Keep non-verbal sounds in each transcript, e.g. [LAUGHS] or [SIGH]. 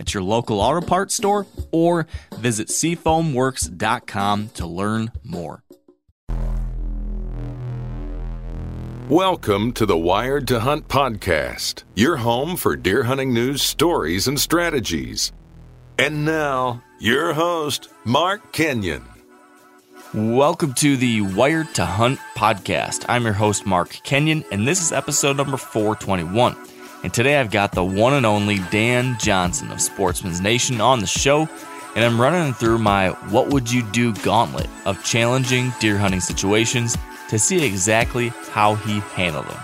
at your local auto parts store or visit seafoamworks.com to learn more. Welcome to the Wired to Hunt podcast, your home for deer hunting news, stories, and strategies. And now, your host, Mark Kenyon. Welcome to the Wired to Hunt podcast. I'm your host, Mark Kenyon, and this is episode number 421. And today I've got the one and only Dan Johnson of Sportsman's Nation on the show, and I'm running through my What Would You Do gauntlet of challenging deer hunting situations to see exactly how he handled them.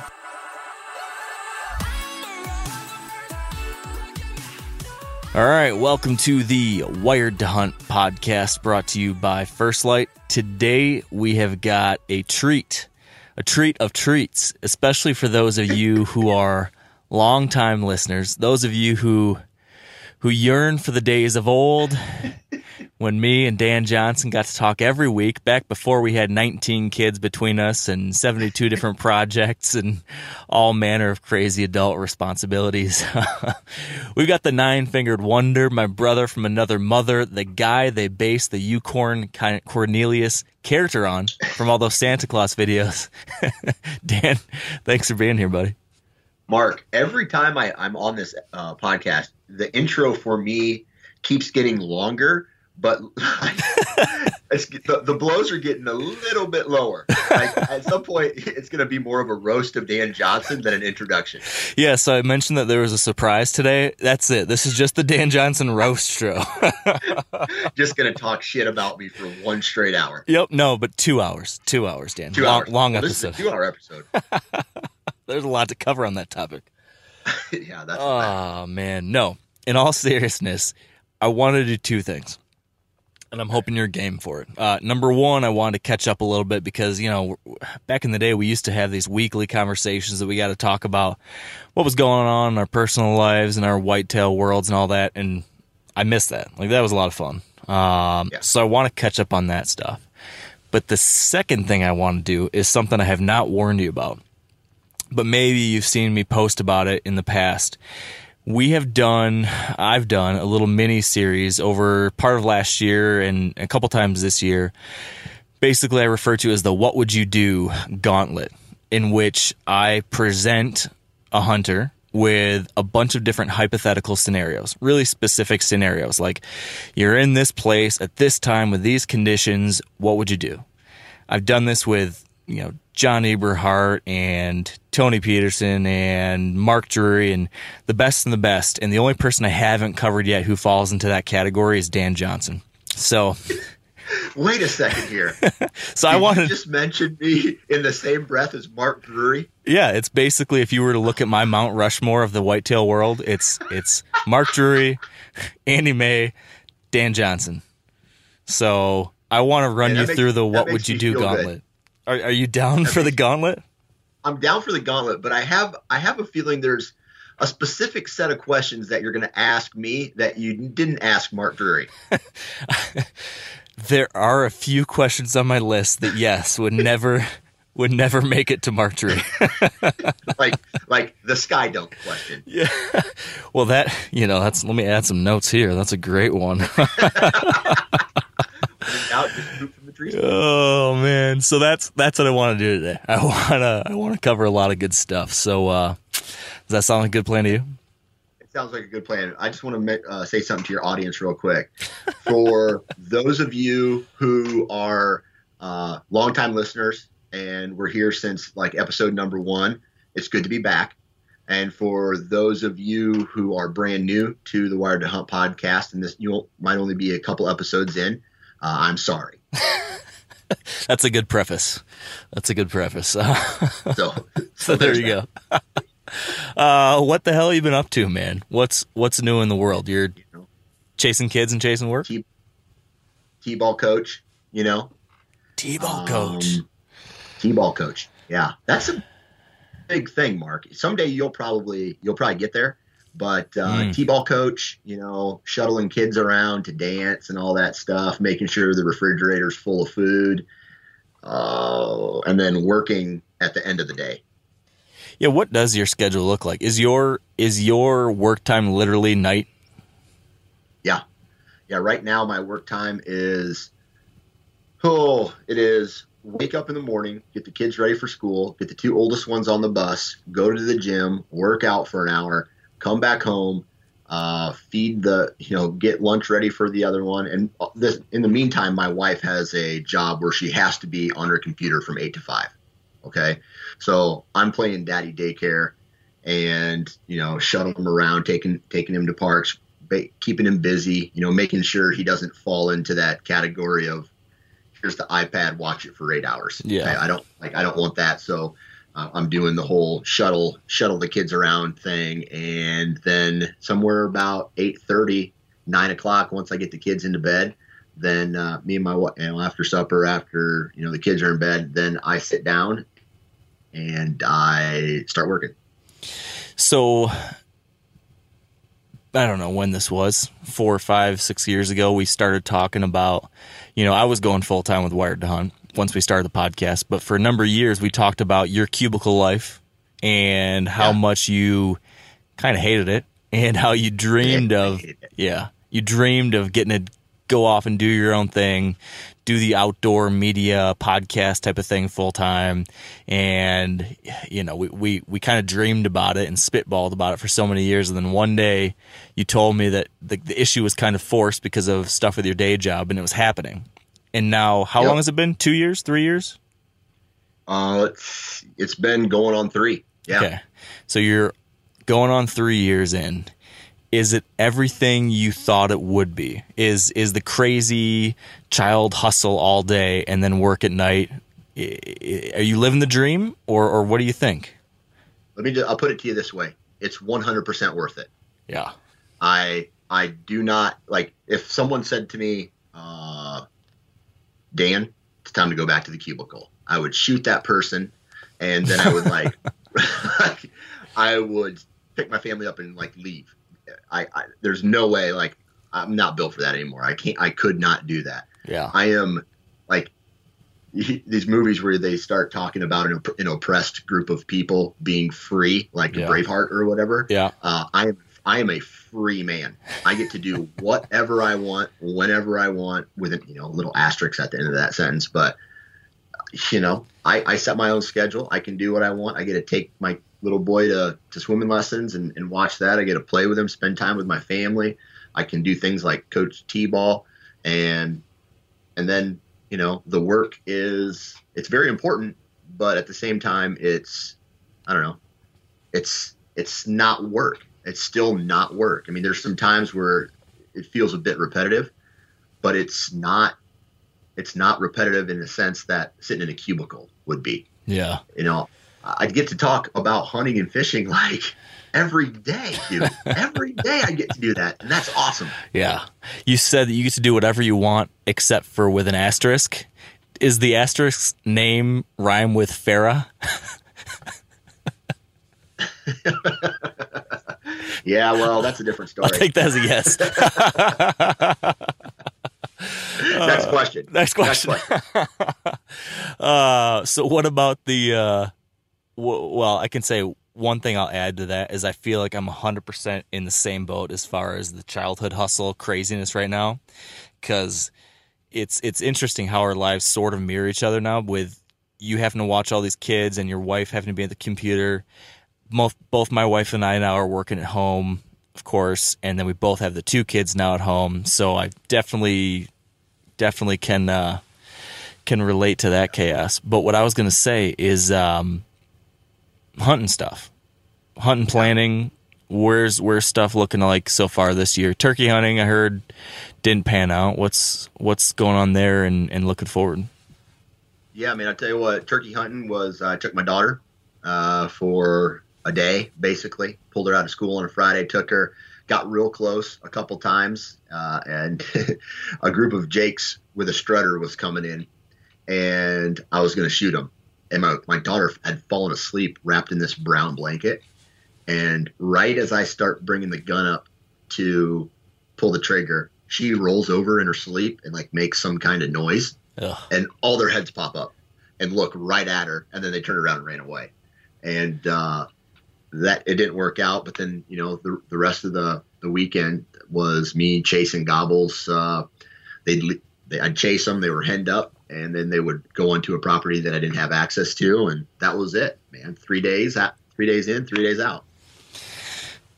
All right, welcome to the Wired to Hunt podcast brought to you by First Light. Today we have got a treat, a treat of treats, especially for those of you who are longtime listeners, those of you who who yearn for the days of old [LAUGHS] when me and Dan Johnson got to talk every week back before we had 19 kids between us and 72 different projects and all manner of crazy adult responsibilities. [LAUGHS] We've got the nine fingered wonder, my brother from another mother, the guy they based the Yukon Cornelius character on from all those Santa Claus videos. [LAUGHS] Dan, thanks for being here, buddy. Mark, every time I, I'm on this uh, podcast, the intro for me keeps getting longer, but [LAUGHS] the, the blows are getting a little bit lower. Like, at some point, it's going to be more of a roast of Dan Johnson than an introduction. Yeah, so I mentioned that there was a surprise today. That's it. This is just the Dan Johnson roast show. [LAUGHS] just going to talk shit about me for one straight hour. Yep, no, but two hours. Two hours, Dan. Two long, hours. long Well, episode. A two-hour episode. [LAUGHS] There's a lot to cover on that topic. [LAUGHS] yeah, that's Oh man, no. In all seriousness, I want to do two things, and I'm hoping you're game for it. Uh, number one, I wanted to catch up a little bit because you know, back in the day, we used to have these weekly conversations that we got to talk about what was going on in our personal lives and our whitetail worlds and all that, and I missed that. Like that was a lot of fun. Um, Yeah. So I want to catch up on that stuff. But the second thing I want to do is something I have not warned you about but maybe you've seen me post about it in the past. We have done, I've done a little mini series over part of last year and a couple times this year. Basically, I refer to as the What Would You Do Gauntlet, in which I present a hunter with a bunch of different hypothetical scenarios, really specific scenarios. Like, you're in this place at this time with these conditions, what would you do? I've done this with, you know, John Eberhart and Tony Peterson and Mark Drury and the best and the best. And the only person I haven't covered yet who falls into that category is Dan Johnson. So, [LAUGHS] Wait a second here. [LAUGHS] so I Did you wanted, just mention me in the same breath as Mark Drury. yeah, it's basically if you were to look at my Mount Rushmore of the whitetail world, it's it's Mark Drury, Andy May, Dan Johnson. So I want to run you makes- through the what would you do gauntlet. good. Are, are you down That for the gauntlet? I'm down for the gauntlet, but I have I have a feeling there's a specific set of questions that you're going to ask me that you didn't ask Mark Drury. [LAUGHS] There are a few questions on my list that yes would [LAUGHS] never would never make it to Mark Drury. [LAUGHS] like like the sky dunk question. yeah. Well, that you know that's let me add some notes here. That's a great one. Out just poop from the trees. oh man, so that's that's what I want to do today. I want to I want to cover a lot of good stuff. So uh, does that sound like a good plan to you? It sounds like a good plan. I just want to uh, say something to your audience real quick. For [LAUGHS] those of you who are uh, longtime listeners and we're here since like episode number one, it's good to be back. And for those of you who are brand new to the Wired to Hunt podcast, and this you might only be a couple episodes in, uh, I'm sorry. [LAUGHS] That's a good preface. That's a good preface. [LAUGHS] [LAUGHS] So, so there you that. go. Uh, what the hell you been up to, man? What's what's new in the world? You're chasing kids and chasing work. T-ball coach, you know, T-ball coach. Um, T-ball coach. Yeah, that's a big thing, Mark. Someday you'll probably you'll probably get there. But uh, Mm. T-ball coach, you know, shuttling kids around to dance and all that stuff, making sure the refrigerator's full of food, uh, and then working at the end of the day. Yeah, what does your schedule look like? Is your is your work time literally night? Yeah, yeah. Right now, my work time is oh, it is wake up in the morning, get the kids ready for school, get the two oldest ones on the bus, go to the gym, work out for an hour, come back home, uh, feed the you know get lunch ready for the other one, and this in the meantime, my wife has a job where she has to be on her computer from eight to five. Okay, so I'm playing daddy daycare, and you know shuttle him around, taking taking him to parks, ba- keeping him busy, you know, making sure he doesn't fall into that category of here's the iPad, watch it for eight hours. Yeah. Okay, I don't like I don't want that. So uh, I'm doing the whole shuttle shuttle the kids around thing, and then somewhere about eight thirty, nine o'clock, once I get the kids into bed, then uh, me and my wife, you know, after supper, after you know the kids are in bed, then I sit down and I start working. So I don't know when this was, four, five, six years ago. We started talking about, you know, I was going full time with Wired to Hunt once we started the podcast, but for a number of years we talked about your cubicle life and how Yeah. much you kind of hated it and how you dreamed of yeah, you dreamed of getting to go off and do your own thing, do the outdoor media podcast type of thing full time, and you know we we, we kind of dreamed about it and spitballed about it for so many years, and then one day you told me that the, the issue was kind of forced because of stuff with your day job, and it was happening. And now, how Yep. long has it been? Two years? Three years? Uh, it's it's been going on three. Yeah. Okay. So you're going on three years in. Is it everything you thought it would be? Is is the crazy child hustle all day and then work at night? Are you living the dream, or or what do you think? Let me. Just, I'll put it to you this way: it's 100% worth it. Yeah. I I do not like if someone said to me, uh, Dan, it's time to go back to the cubicle. I would shoot that person, and then I would like, [LAUGHS] [LAUGHS] I would pick my family up and like leave. I, I there's no way like I'm not built for that anymore. I can't. I could not do that. Yeah. I am like [LAUGHS] these movies where they start talking about an, an oppressed group of people being free, like Yeah. Braveheart or whatever. Yeah. Uh, I am I am a free man. I get to do [LAUGHS] whatever I want, whenever I want, with a you know little asterisk at the end of that sentence. But you know, I, I set my own schedule. I can do what I want. I get to take my little boy to, to swimming lessons and, and watch that. I get to play with him, spend time with my family. I can do things like coach t-ball and and then you know the work is it's very important, but at the same time it's I don't know it's it's not work. It's still not work. I mean, there's some times where it feels a bit repetitive, but it's not it's not repetitive in the sense that sitting in a cubicle would be. Yeah. You know, I'd get to talk about hunting and fishing [LAUGHS] like every day, dude. [LAUGHS] every day I get to do that, and that's awesome. Yeah. You said that you get to do whatever you want except for with an asterisk. Is the asterisk name rhyme with Farah? [LAUGHS] Yeah, well, that's a different [LAUGHS] story. I'll take that as a yes. [LAUGHS] Next question. Next question. [LAUGHS] uh, so what about the? Uh, w- well, I can say one thing I'll add to that is I feel like I'm 100% in the same boat as far as the childhood hustle craziness right now, because it's it's interesting how our lives sort of mirror each other now. With you having to watch all these kids and your wife having to be at the computer. Both both my wife and I now are working at home of course, and then we both have the two kids now at home. So I definitely, definitely can uh, can relate to that chaos. But what I was going to say is um, hunting stuff, hunting planning. Where's where's stuff looking like so far this year? Turkey hunting, I heard, didn't pan out. What's what's going on there, and, and looking forward? Yeah, I mean, I tell you what, turkey hunting was. I took my daughter uh, for a day, basically. Pulled her out of school on a Friday, took her, got real close a couple times, uh, and [LAUGHS] a group of jakes with a strutter was coming in, and I was going to shoot them. And my, my daughter had fallen asleep wrapped in this brown blanket. And right as I start bringing the gun up to pull the trigger, she rolls over in her sleep and like makes some kind of noise Ugh. and all their heads pop up and look right at her and then they turn around and ran away and uh, that it didn't work out but then you know the, the rest of the, the weekend was me chasing gobbles uh, they'd they, i'd chase them they were henned up and then they would go onto a property that i didn't have access to and that was it man three days three days in three days out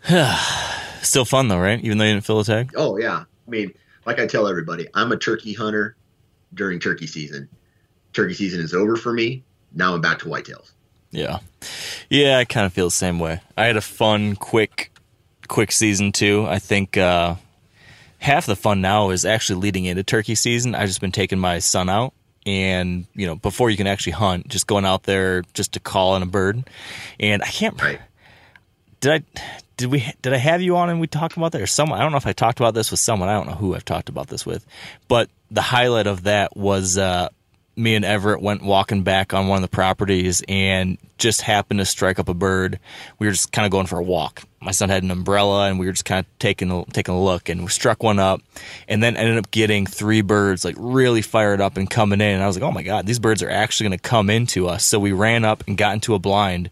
[SIGHS] Still fun though, right? Even though you didn't fill a tag. Oh yeah. I mean, like I tell everybody, I'm a turkey hunter during turkey season. Turkey season is over for me. Now I'm back to whitetails. Yeah, yeah, I kind of feel the same way. I had a fun, quick, quick season too. I think uh, half the fun now is actually leading into turkey season. I've just been taking my son out, and you know, before you can actually hunt, just going out there just to call on a bird. And I can't. Right. Did I? Did we? Did I have you on and we talked about that or someone? I don't know if I talked about this with someone. I don't know who I've talked about this with, but the highlight of that was uh, me and Everett went walking back on one of the properties and just happened to strike up a bird. We were just kind of going for a walk. My son had an umbrella and we were just kind of taking a, taking a look and we struck one up and then ended up getting three birds like really fired up and coming in. And I was like, oh my God, these birds are actually going to come into us. So we ran up and got into a blind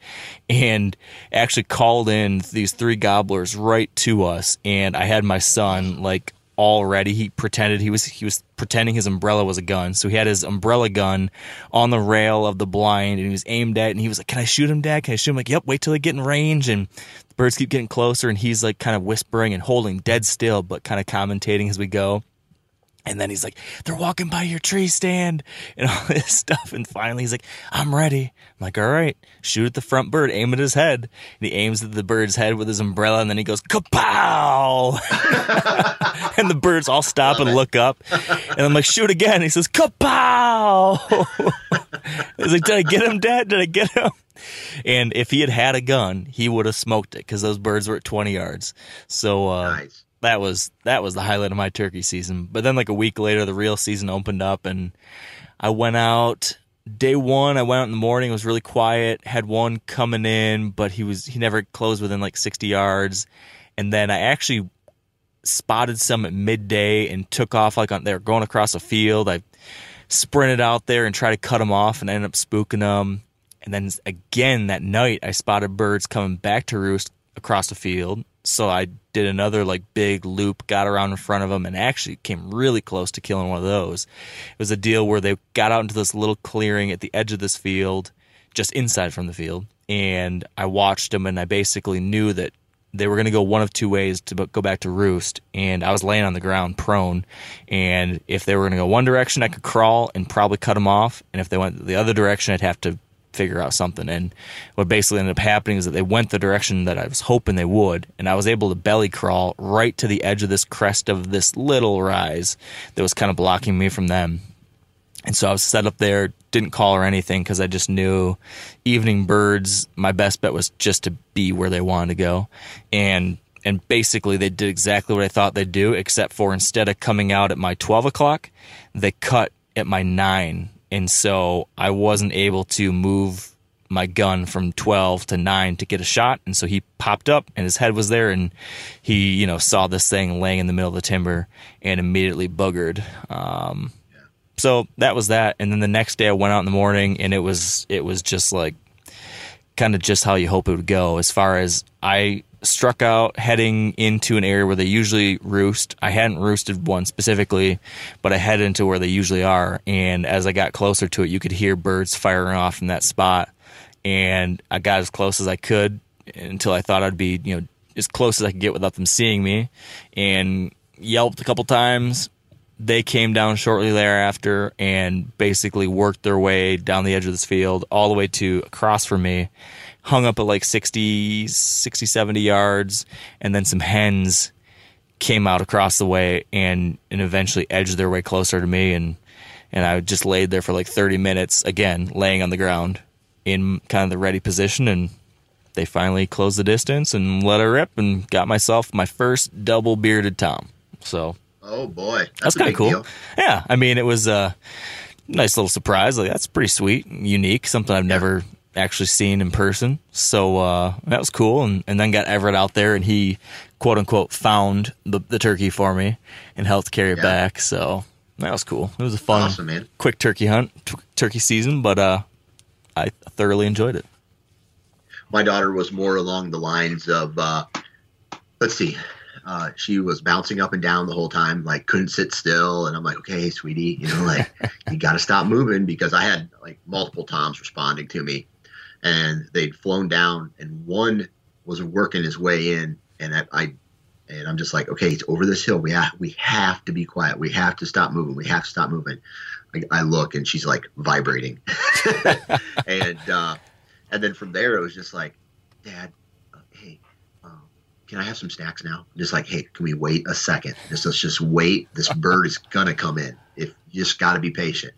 and actually called in these three gobblers right to us. And I had my son like already. He pretended he was he was pretending his umbrella was a gun. So he had his umbrella gun on the rail of the blind and he was aimed at and he was like can i shoot him dad? Can i shoot him? Like yep wait till they get in range. And the birds keep getting closer and he's like kind of whispering and holding dead still but kind of commentating as we go and then he's like, they're walking by your tree stand [LAUGHS] and all this stuff. And finally he's like, I'm ready. I'm like, all right, shoot at the front bird, aim at his head. And he aims at the bird's head with his umbrella and then he goes, kapow! [LAUGHS] and the birds all stop and look up. And I'm like, shoot again. He says, kapow! [LAUGHS] he's like, did I get him, dad? Did I get him? And if he had had a gun, he would have smoked it because those birds were at 20 yards. So, uh, Nice. That was that was the highlight of my turkey season. But then like a week later, the real season opened up, and I went out. Day one, I went out in the morning. It was really quiet. Had one coming in, but he was he never closed within like sixty yards. And then I actually spotted some at midday and took off like on they were going across a field. I sprinted out there and tried to cut them off, and ended up spooking them. And then again that night, I spotted birds coming back to roost across the field. So I did another like big loop, got around in front of them, and actually came really close to killing one of those. It was a deal where they got out into this little clearing at the edge of this field, just inside from the field, and I watched them, and I basically knew that they were going to go one of two ways to go back to roost and i was laying on the ground prone and if they were going to go one direction i could crawl and probably cut them off and if they went the other direction i'd have to figure out something and what basically ended up happening is that they went the direction that i was hoping they would and i was able to belly crawl right to the edge of this crest of this little rise that was kind of blocking me from them and so I was set up there, didn't call or anything because I just knew evening birds, my best bet was just to be where they wanted to go. And and basically they did exactly what I thought they'd do, except for instead of coming out at my twelve o'clock, they cut at my nine. And so I wasn't able to move my gun from 12 to 9 to get a shot. And so he popped up and his head was there and he you know saw this thing laying in the middle of the timber and immediately buggered. Um, so that was that. And then the next day i went out in the morning and it was it was just like kind of just how you hope it would go. As far as i struck out heading into an area where they usually roost. I hadn't roosted one specifically but i head into where they usually are. And as i got closer to it you could hear birds firing off from that spot. And i got as close as i could until i thought i'd be you know as close as I could get without them seeing me, and yelped a couple times. They came down shortly thereafter and basically worked their way down the edge of this field all the way to across from me, hung up at like 60, 60, 70 yards, and then some hens came out across the way and, and eventually edged their way closer to me and and I just laid there for like 30 minutes again laying on the ground in kind of the ready position and they finally closed the distance and let her rip and got myself my first double bearded tom. So Oh boy, that's, that's kind of cool. deal. Yeah, I mean, it was a nice little surprise. Like that's pretty sweet, unique, something I've never actually seen in person. So uh, that was cool. And, and then got Everett out there, and he quote unquote found the, the turkey for me and helped carry it Yeah. back. So that was cool. It was a fun, Awesome, man. quick turkey hunt, t- turkey season, but uh, I thoroughly enjoyed it. my daughter was more along the lines of uh, let's see uh, she was bouncing up and down the whole time like couldn't sit still and i'm like okay sweetie you know like [LAUGHS] you got to stop moving because i had like multiple toms responding to me and they'd flown down and one was working his way in and I, I and i'm just like okay it's over this hill we have we have to be quiet we have to stop moving we have to stop moving I, I look and she's like vibrating [LAUGHS] and uh and then from there, it was just like, Dad, uh, hey, um, can I have some snacks now? Just like, hey, can we wait a second? Just let's just wait. This [LAUGHS] bird is gonna come in. If you just got to be patient.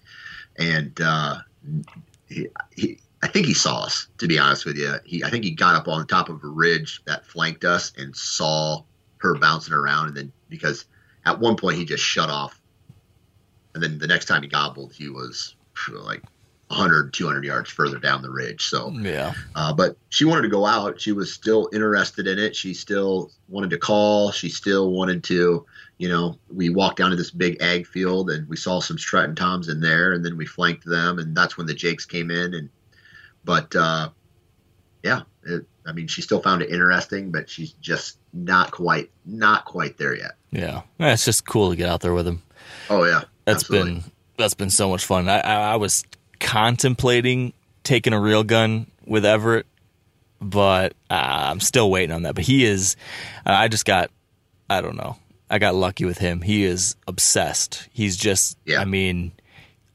And uh, he, he, I think he saw us. To be honest with you, he, I think he got up on top of a ridge that flanked us and saw her bouncing around. And then because at one point he just shut off, and then the next time he gobbled, he was like 100, 200 yards further down the ridge. So, Yeah. uh, but she wanted to go out. She was still interested in it. She still wanted to call. She still wanted to, you know, we walked down to this big ag field and we saw some strutting Toms in there and then we flanked them. And that's when the Jakes came in. And, but, uh, yeah, it, I mean, she still found it interesting, but she's just not quite, not quite there yet. Yeah. It's just cool to get out there with him. Oh yeah. That's absolutely. been that's been so much fun. I, I I was contemplating taking a real gun with Everett, but uh, I'm still waiting on that. But he is. Uh, I just got. I don't know. I got lucky with him. He is obsessed. He's just. Yeah. I mean,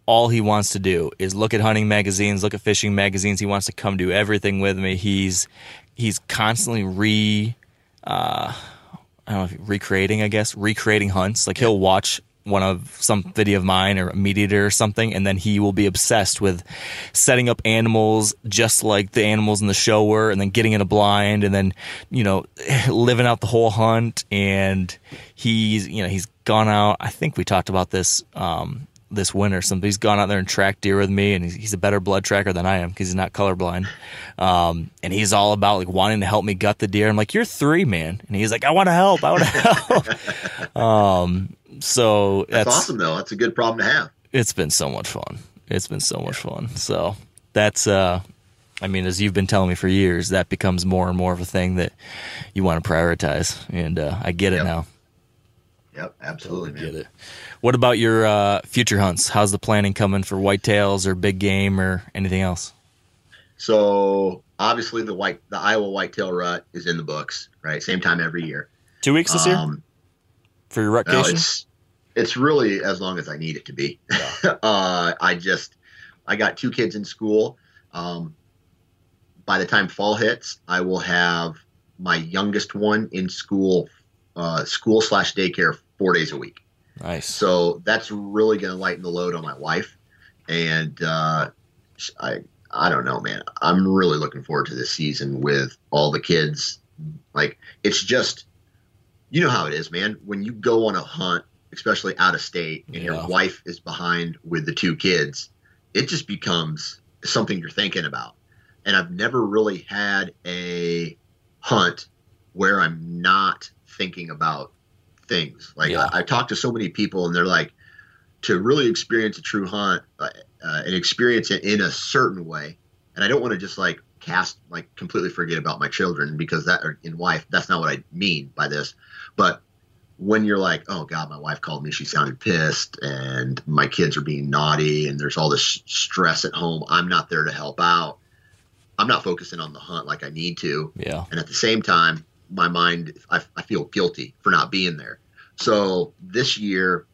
all he wants to do is look at hunting magazines, look at fishing magazines. He wants to come do everything with me. He's he's constantly re. Uh, I don't know, if- recreating, I guess, recreating hunts. Like he'll watch one of some video of mine or a meat eater or something, and then he will be obsessed with setting up animals just like the animals in the show were, and then getting in a blind, and then you know [LAUGHS] living out the whole hunt. And he's you know he's gone out. I think we talked about this. Um, this winter, he's gone out there and tracked deer with me, and he's, he's a better blood tracker than I am because he's not colorblind. Um, and he's all about like wanting to help me gut the deer. I'm like, you're three, man, and he's like, I want to help, I want to [LAUGHS] help. um, so That's, that's, awesome though. That's a good problem to have. it's been so much fun. It's been so much fun. So that's uh I mean, as you've been telling me for years, that becomes more and more of a thing that you want to prioritize. And uh, I get it Yep. now. Yep. Absolutely, man. Get it. What about your uh, future hunts? How's the planning coming for whitetails or big game or anything else? So obviously the white, the Iowa whitetail rut is in the books, right? Same time every year. Two weeks this year Um, for your no, rutcation? it's it's really as long as I need it to be. [LAUGHS] uh, I just I got two kids in school. Um, by the time fall hits, I will have my youngest one in school, uh, school slash daycare four days a week. nice. So that's really going to lighten the load on my wife. And uh, I, I don't know, man. I'm really looking forward to this season with all the kids. Like, it's just, you know how it is, man. When you go on a hunt, especially out of state, and Yeah. your wife is behind with the two kids, it just becomes something you're thinking about. And I've never really had a hunt where I'm not thinking about things. Like Yeah. I, I talk to so many people, and they're like, to really experience a true hunt uh, uh, and experience it in a certain way. And I don't want to just like cast like completely forget about my children because that or in wife that's not what I mean by this. But when you're like, oh God, my wife called me, she sounded pissed, and my kids are being naughty, and there's all this stress at home. I'm not there to help out. I'm not focusing on the hunt like I need to. Yeah. And at the same time, my mind, I, I feel guilty for not being there. So this year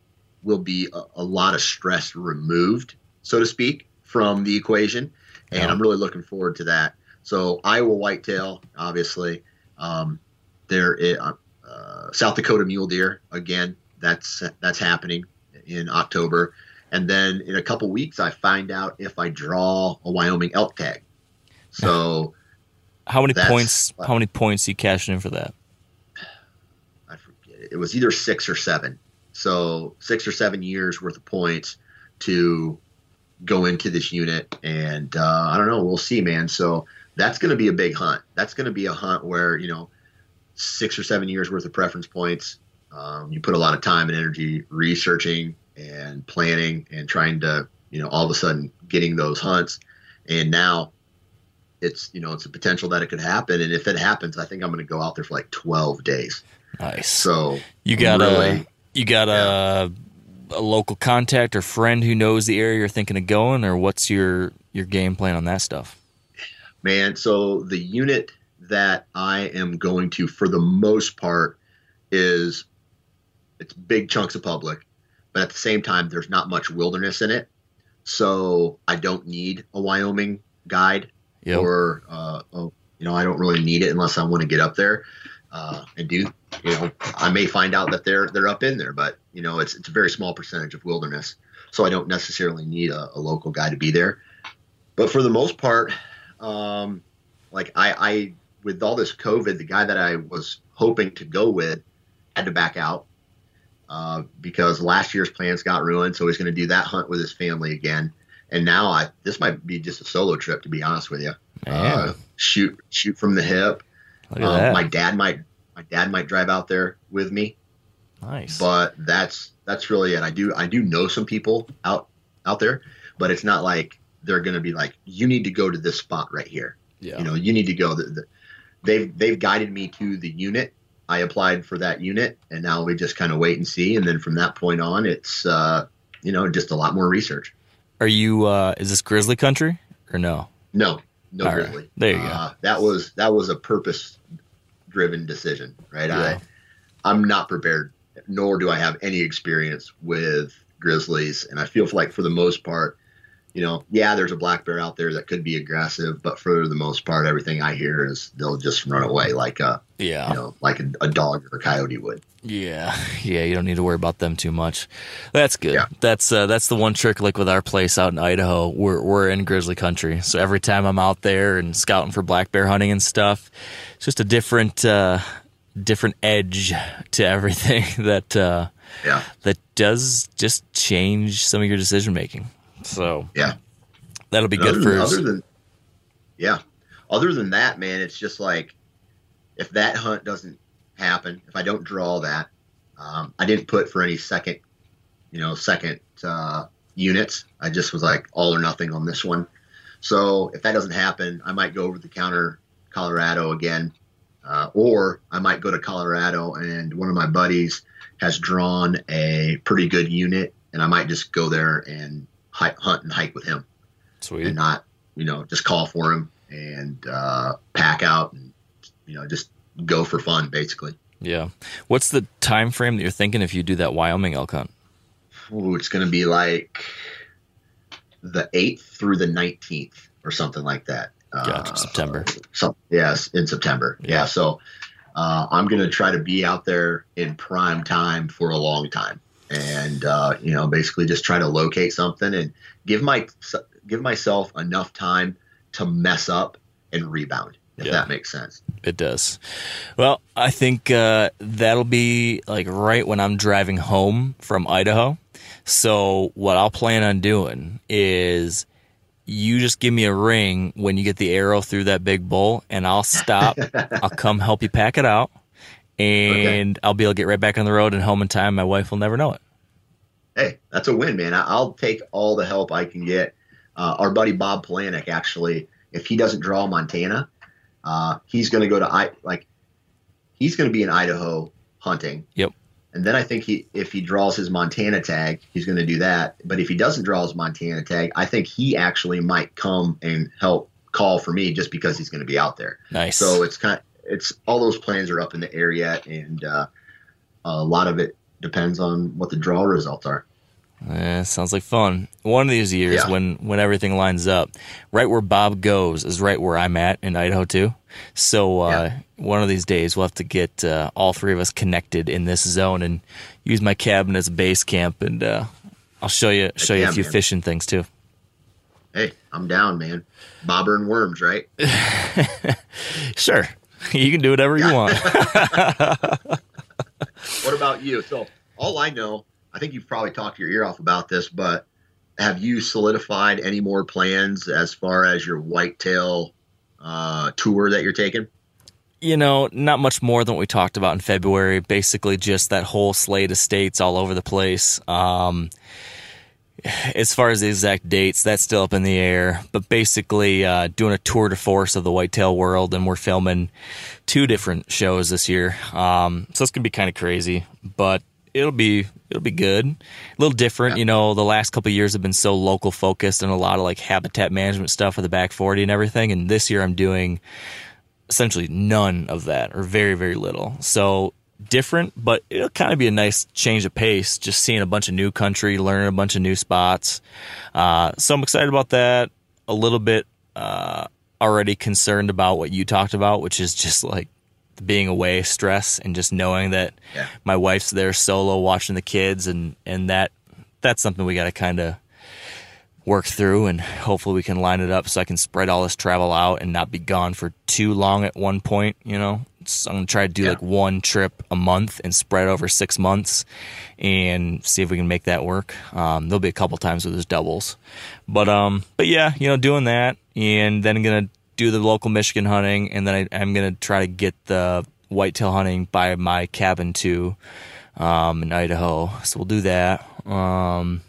will be a, a lot of stress removed, so to speak, from the equation, and Yeah. I'm really looking forward to that. So Iowa whitetail, obviously. Um, there, i- uh, uh, South Dakota mule deer again. That's that's happening in October, and then in a couple weeks, I find out if I draw a Wyoming elk tag. So How many points? How many points you cashing in for that? It was either six or seven. So six or seven years worth of points to go into this unit, and uh, I don't know. We'll see, man. So that's going to be a big hunt. That's going to be a hunt where you know six or seven years worth of preference points. Um, you put a lot of time and energy researching and planning and trying to you know all of a sudden getting those hunts, and now it's you know it's a potential that it could happen. And if it happens, I think I'm going to go out there for like 12 days. Nice. So You got a you got a a local contact or friend who knows the area you're thinking of going, or what's your your game plan on that stuff? man, so the unit that I am going to, for the most part, is it's big chunks of public, but at the same time, there's not much wilderness in it. So I don't need a Wyoming guide Yep. or uh, oh, you know I don't really need it unless I want to get up there uh, and do you know I may find out that they're they're up in there, but you know it's it's a very small percentage of wilderness, so I don't necessarily need a, a local guy to be there. But for the most part, um, like I, I with all this COVID, the guy that I was hoping to go with had to back out uh, because last year's plans got ruined. So he's going to do that hunt with his family again. And now I this might be just a solo trip to be honest with you. Uh, shoot shoot from the hip. Um, my dad might my dad might drive out there with me, nice. but that's that's really it. I do I do know some people out out there, but it's not like they're going to be like you need to go to this spot right here. yeah. You know, you need to go. The, the, they've they've guided me to the unit. I applied for that unit, and now we just kind of wait and see. And then from that point on, it's uh, you know just a lot more research. Are you? uh Is this grizzly country or no? No, no All right. grizzly. There you go. uh, That was that was a purpose driven decision, right? Yeah. I I'm not prepared, nor do I have any experience with grizzlies, and I feel like for the most part, you know, yeah, there's a black bear out there that could be aggressive, but for the most part, everything I hear is they'll just run away like a Yeah. you know like a, a dog or a coyote would. Yeah, [LAUGHS] yeah, you don't need to worry about them too much. That's good. Yeah. That's uh, that's the one trick. Like with our place out in Idaho, we're we're in grizzly country, so every time I'm out there and scouting for black bear hunting and stuff, it's just a different uh, different edge to everything [LAUGHS] that uh, Yeah, that does just change some of your decision making. So yeah. that'll be And good for than, us. other than yeah other than that man it's just like if that hunt doesn't happen if i don't draw that um, i didn't put for any second you know second uh, units. I just was like all or nothing on this one. So if that doesn't happen i might go over the counter colorado again uh, or i might go to colorado and one of my buddies has drawn a pretty good unit and i might just go there and hunt and hike with him. Sweet. and not you know just call for him and uh, pack out and you know just go for fun basically Yeah. What's the time frame that you're thinking if you do that Wyoming elk hunt? Ooh, it's going to be like the 8th through the 19th or something like that Gotcha. Uh, September. some yes in september Yeah. yeah, so uh, i'm going to try to be out there in prime time for a long time and uh, you know basically just try to locate something and give my give myself enough time to mess up and rebound if Yeah. that makes sense It does. Well, I think uh, that'll be like right when I'm driving home from Idaho. So what I'll plan on doing is you just give me a ring when you get the arrow through that big bull, and I'll stop. [LAUGHS] I'll come help you pack it out, and I'll be able to get right back on the road and home in time. My wife will never know it. hey, that's a win, man. I'll take all the help I can get. Uh, our buddy Bob Polanic, actually, if he doesn't draw Montana, uh, he's going to go to I like he's going to be in Idaho hunting. Yep. And then I think he, if he draws his Montana tag, he's going to do that. But if he doesn't draw his Montana tag, I think he actually might come and help call for me just because he's going to be out there. Nice. So it's kind it's all those plans are up in the air yet, and uh, a lot of it depends on what the draw results are. Eh, sounds like fun. One of these years, Yeah. when when everything lines up, right where Bob goes is right where I'm at in Idaho too. So uh, Yeah. one of these days, we'll have to get uh, all three of us connected in this zone and use my cabin as a base camp, and uh, I'll show you show you a few man. fishing things too. Hey, I'm down, man. Bobber and worms, right? [LAUGHS] Sure, you can do whatever you want. [LAUGHS] What about you? So all I know, I think you've probably talked your ear off about this, but have you solidified any more plans as far as your whitetail uh, tour that you're taking? you know, not much more than what we talked about in February. Basically, just that whole slate of states all over the place. Um, as far as the exact dates, that's still up in the air. But basically, uh, doing a tour de force of the whitetail world, and we're filming two different shows this year. Um, so it's gonna be kind of crazy, but it'll be it'll be good. A little different, you know. The last couple of years have been so local focused and a lot of like habitat management stuff for the back forty and everything. And this year, I'm doing essentially none of that or very very little so different but it'll kind of be a nice change of pace just seeing a bunch of new country learning a bunch of new spots uh, so i'm excited about that a little bit uh, already concerned about what you talked about which is just like being away stress and just knowing that Yeah. my wife's there solo watching the kids and and that that's something we got to kind of work through and hopefully we can line it up so I can spread all this travel out and not be gone for too long at one point, you know. So I'm gonna try to do Yeah. like one trip a month and spread over six months and see if we can make that work. Um, there'll be a couple times where there's doubles. But um but yeah, you know, doing that and then gonna do the local Michigan hunting and then I, I'm gonna try to get the whitetail hunting by my cabin too um, in Idaho. So we'll do that. Um,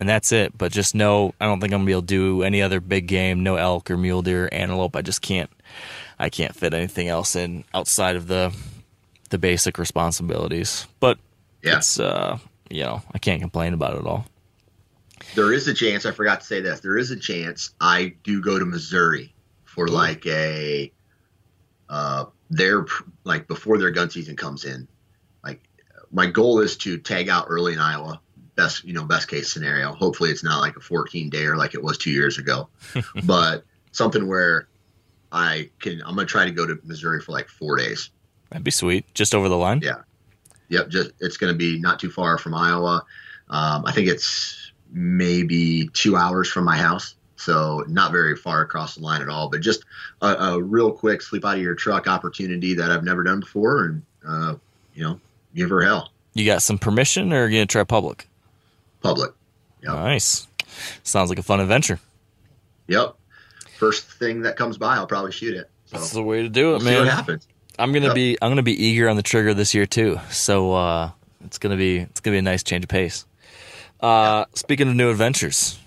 and that's it. But just know, I don't think I'm gonna be able to do any other big game. No elk or mule deer, antelope. I just can't. I can't fit anything else in outside of the the basic responsibilities. But Yeah. it's uh, you know, I can't complain about it at all. There is a chance, I forgot to say this, there is a chance I do go to Missouri for like a, uh, their, like before their gun season comes in. Like my goal is to tag out early in Iowa. Best, you know, best case scenario. Hopefully it's not like a 14 day or like it was two years ago, [LAUGHS] but something where I can, I'm going to try to go to Missouri for like four days. That'd be sweet. Just over the line. Yeah. Yep. Just it's going to be not too far from Iowa. Um, I think it's maybe two hours from my house, so not very far across the line at all. But just a, a real quick sleep out of your truck opportunity that I've never done before, and uh, you know, give her hell. You got some permission, or are you gonna try public? Public. Yep. Nice. Sounds like a fun adventure. Yep. First thing that comes by, I'll probably shoot it. So That's the way to do it, we'll see what happens. I'm gonna Yep. be I'm gonna be eager on the trigger this year too. So uh, it's gonna be it's gonna be a nice change of pace. Uh, speaking of new adventures,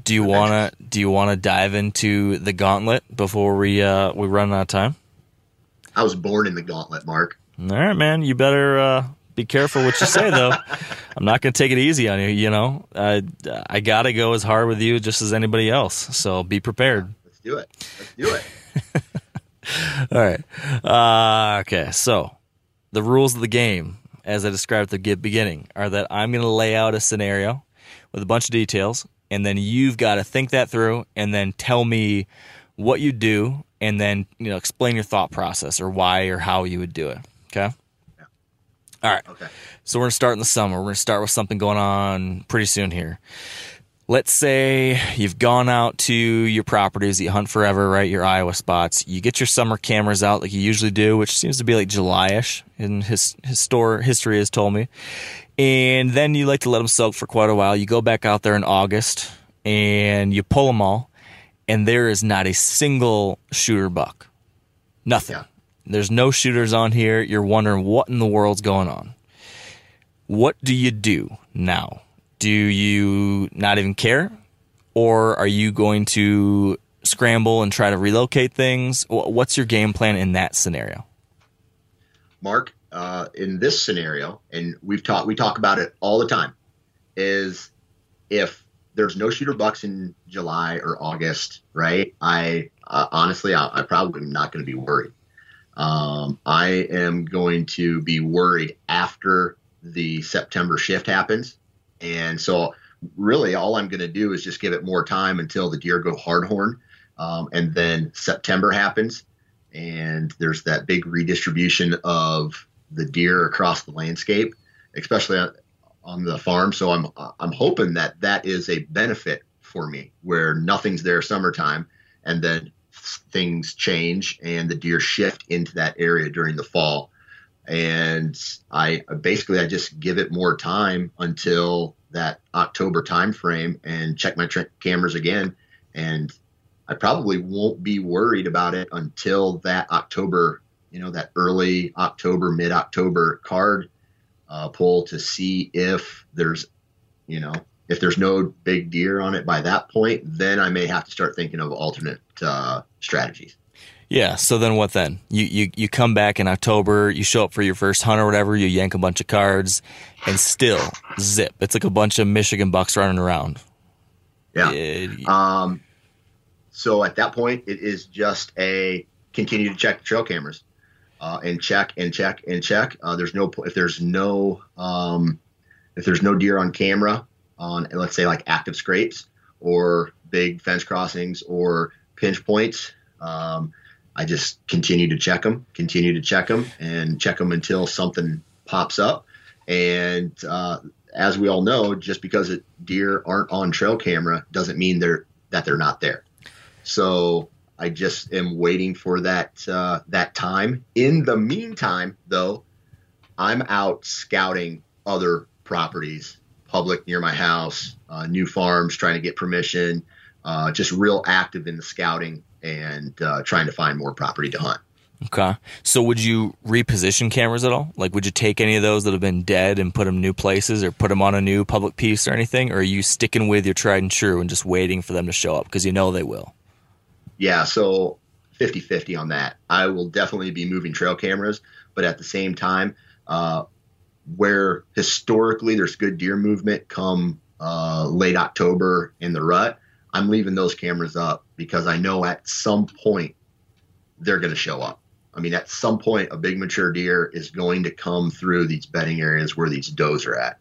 do you wanna do you wanna dive into the gauntlet before we uh, we run out of time? I was born in the gauntlet, Mark. All right, man. You better uh, be careful what you say though. [LAUGHS] I'm not gonna take it easy on you. You know, uh, I gotta go as hard with you just as anybody else. So be prepared. Let's do it. Let's do it. [LAUGHS] All right. Uh, okay. So the rules of the game, as I described at the beginning, are that I'm going to lay out a scenario with a bunch of details, and then you've got to think that through, and then tell me what you do, and then you know explain your thought process or why or how you would do it. Okay. All right. Okay. So we're gonna start in the summer. We're gonna start with something going on pretty soon here. Let's say you've gone out to your properties that you hunt forever, right? Your Iowa spots. You get your summer cameras out like you usually do, which seems to be like July-ish in his, his store history has told me. And then you like to let them soak for quite a while. You go back out there in August and you pull them all, and there is not a single shooter buck. Nothing. Yeah. There's no shooters on here. You're wondering what in the world's going on. What do you do now? Do you not even care? Or are you going to scramble and try to relocate things? What's your game plan in that scenario? Mark, uh, in this scenario, and we've talked, we talk about it all the time, is if there's no shooter bucks in July or August, right? I uh, honestly, I, I probably am not going to be worried. Um, I am going to be worried after the September shift happens. And so, really, all I'm going to do is just give it more time until the deer go hardhorn. Um, and then September happens, and there's that big redistribution of the deer across the landscape, especially on, the farm. So I'm I'm hoping that that is a benefit for me, where nothing's there summertime, and then things change and the deer shift into that area during the fall. And I basically I just give it more time until that October time frame and check my tr- cameras again. And I probably won't be worried about it until that October, you know, that early October, mid October card uh, pull to see if there's, you know, if there's no big deer on it by that point, then I may have to start thinking of alternate uh, strategies. Yeah. So then what then? You, you you come back in October, you show up for your first hunt or whatever, you yank a bunch of cards, and still zip. It's like a bunch of Michigan bucks running around. Yeah. It- Um, so at that point, it is just a continue to check the trail cameras uh, and check and check and check. Uh, there's no if there's no um, if there's no deer on camera on let's say like active scrapes or big fence crossings or pinch points. Um, I just continue to check them, continue to check them, and check them until something pops up. And uh, as we all know, just because it, deer aren't on trail camera doesn't mean they're that they're not there. So I just am waiting for that uh, that time. In the meantime, though, I'm out scouting other properties, public near my house, uh, new farms, trying to get permission. Uh, just real active in the scouting and uh, trying to find more property to hunt. Okay. So would you reposition cameras at all? Like, would you take any of those that have been dead and put them new places or put them on a new public piece or anything? Or are you sticking with your tried and true and just waiting for them to show up because you know they will? Yeah, so 50 50 on that. I will definitely be moving trail cameras, but at the same time, uh, where historically there's good deer movement come uh, late October in the rut, I'm leaving those cameras up because I know at some point they're going to show up. I mean, at some point, a big mature deer is going to come through these bedding areas where these does are at.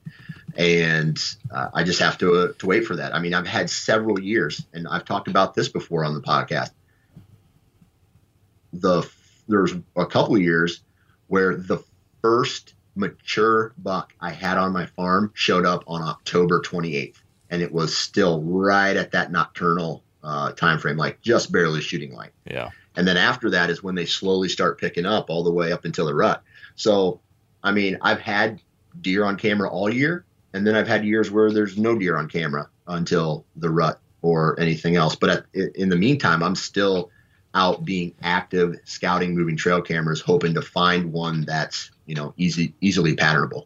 And uh, I just have to, uh, to wait for that. I mean, I've had several years, and I've talked about this before on the podcast. The there's a couple years where the first mature buck I had on my farm showed up on October 28th, and it was still right at that nocturnal uh, time frame, like just barely shooting light. Yeah. And then after that is when they slowly start picking up all the way up until the rut. So, I mean, I've had deer on camera all year, and then I've had years where there's no deer on camera until the rut or anything else. But at, in the meantime, I'm still out being active, scouting, moving trail cameras, hoping to find one that's you know easy, easily patternable.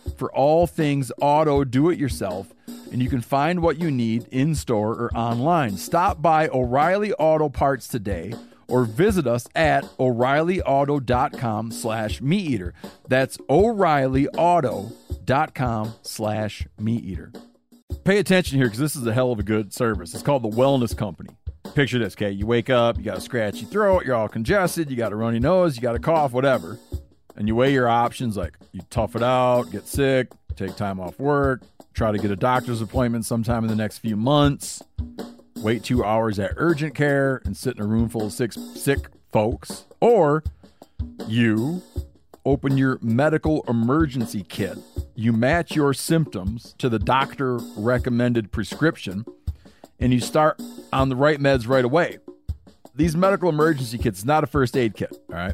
for all things auto do it yourself, and you can find what you need in store or online. Stop by O'Reilly Auto Parts today or visit us at o'reillyauto.com slash meat eater. That's o'reillyauto.com slash meat eater. Pay attention here because this is a hell of a good service. It's called the Wellness Company. Picture this, okay? You wake up, you got a scratchy throat, you're all congested, you got a runny nose, you got a cough, whatever. And you weigh your options like you tough it out, get sick, take time off work, try to get a doctor's appointment sometime in the next few months, wait two hours at urgent care and sit in a room full of six sick folks, or you open your medical emergency kit. You match your symptoms to the doctor recommended prescription and you start on the right meds right away. These medical emergency kits, not a first aid kit, all right?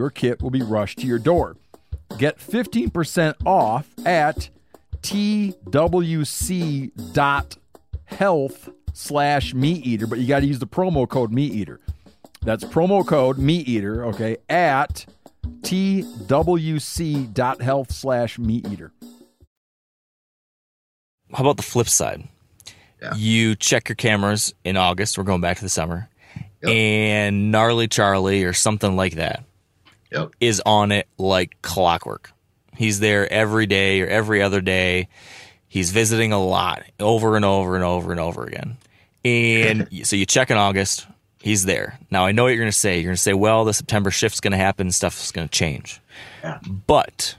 Your kit will be rushed to your door. Get 15% off at twc.health slash meat eater, but you got to use the promo code meat eater. That's promo code meat eater, okay, at twc.health slash meat eater. How about the flip side? Yeah. You check your cameras in August. We're going back to the summer. Yep. And gnarly Charlie or something like that Yep. is on it like clockwork. He's there every day or every other day. He's visiting a lot over and over and over and over again. And [LAUGHS] so you check in August, he's there. Now I know what you're going to say. You're going to say, well, the September shift's going to happen, stuff's going to change. Yeah. But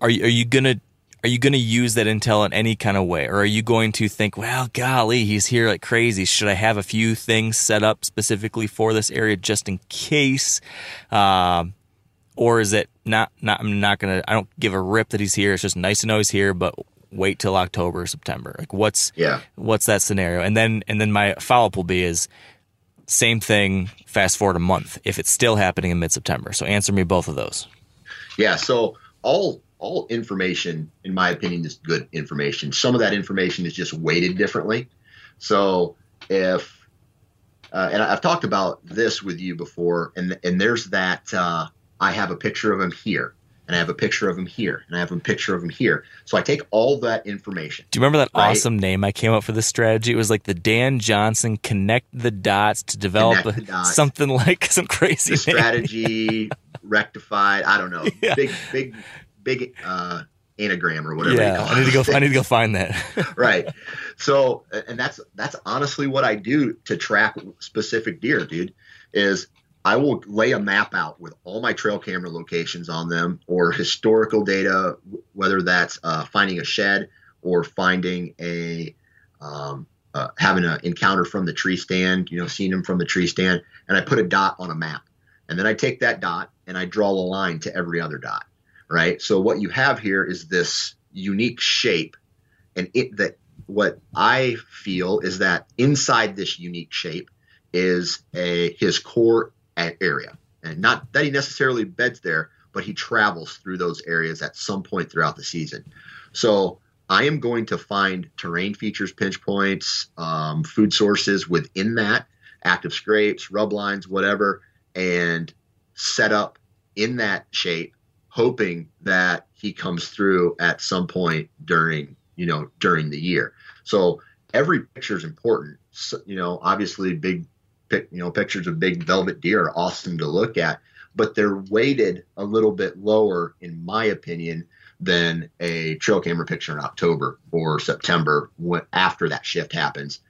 are you, are you going to are you going to use that intel in any kind of way? Or are you going to think well golly he's here like crazy. Should i have a few things set up specifically for this area just in case? Um, or is it not not i'm not going to i don't give a rip that he's here. It's just nice to know he's here but wait till october or september. Like what's Yeah. what's that scenario? And then and then my follow-up will be is same thing fast forward a month if it's still happening in mid-september. So answer me both of those. Yeah. So all all information, in my opinion, is good information. Some of that information is just weighted differently. So if uh, and I've talked about this with you before, and and there's that uh, I have a picture of him here, and I have a picture of him here, and I have a picture of him here. So I take all that information. Do you remember that Right. awesome name I came up for this strategy? It was like the Dan Johnson connect the dots to develop a- [LAUGHS] dots. something like [LAUGHS] some crazy strategy [LAUGHS] rectified. I don't know. Yeah. Big, big, big uh, anagram or whatever. Yeah, call I need to go. I need to go find that. [LAUGHS] right. So, and that's that's honestly what I do to track specific deer, dude. Is I will lay a map out with all my trail camera locations on them or historical data, whether that's uh, finding a shed or finding a um, uh, having an encounter from the tree stand, you know, seeing them from the tree stand, and I put a dot on a map, and then I take that dot and I draw a line to every other dot, right? So what you have here is this unique shape, and it that what I feel is that inside this unique shape is a his core area, and not that he necessarily beds there, but he travels through those areas at some point throughout the season. So I am going to find terrain features, pinch points, um, food sources within that, active scrapes, rub lines, whatever, and set up in that shape, hoping that he comes through at some point during, you know, during the year. So every picture is important. So, you know, obviously big, pic, you know, pictures of big velvet deer are awesome to look at, but they're weighted a little bit lower, in my opinion, than a trail camera picture in October or September when, after that shift happens,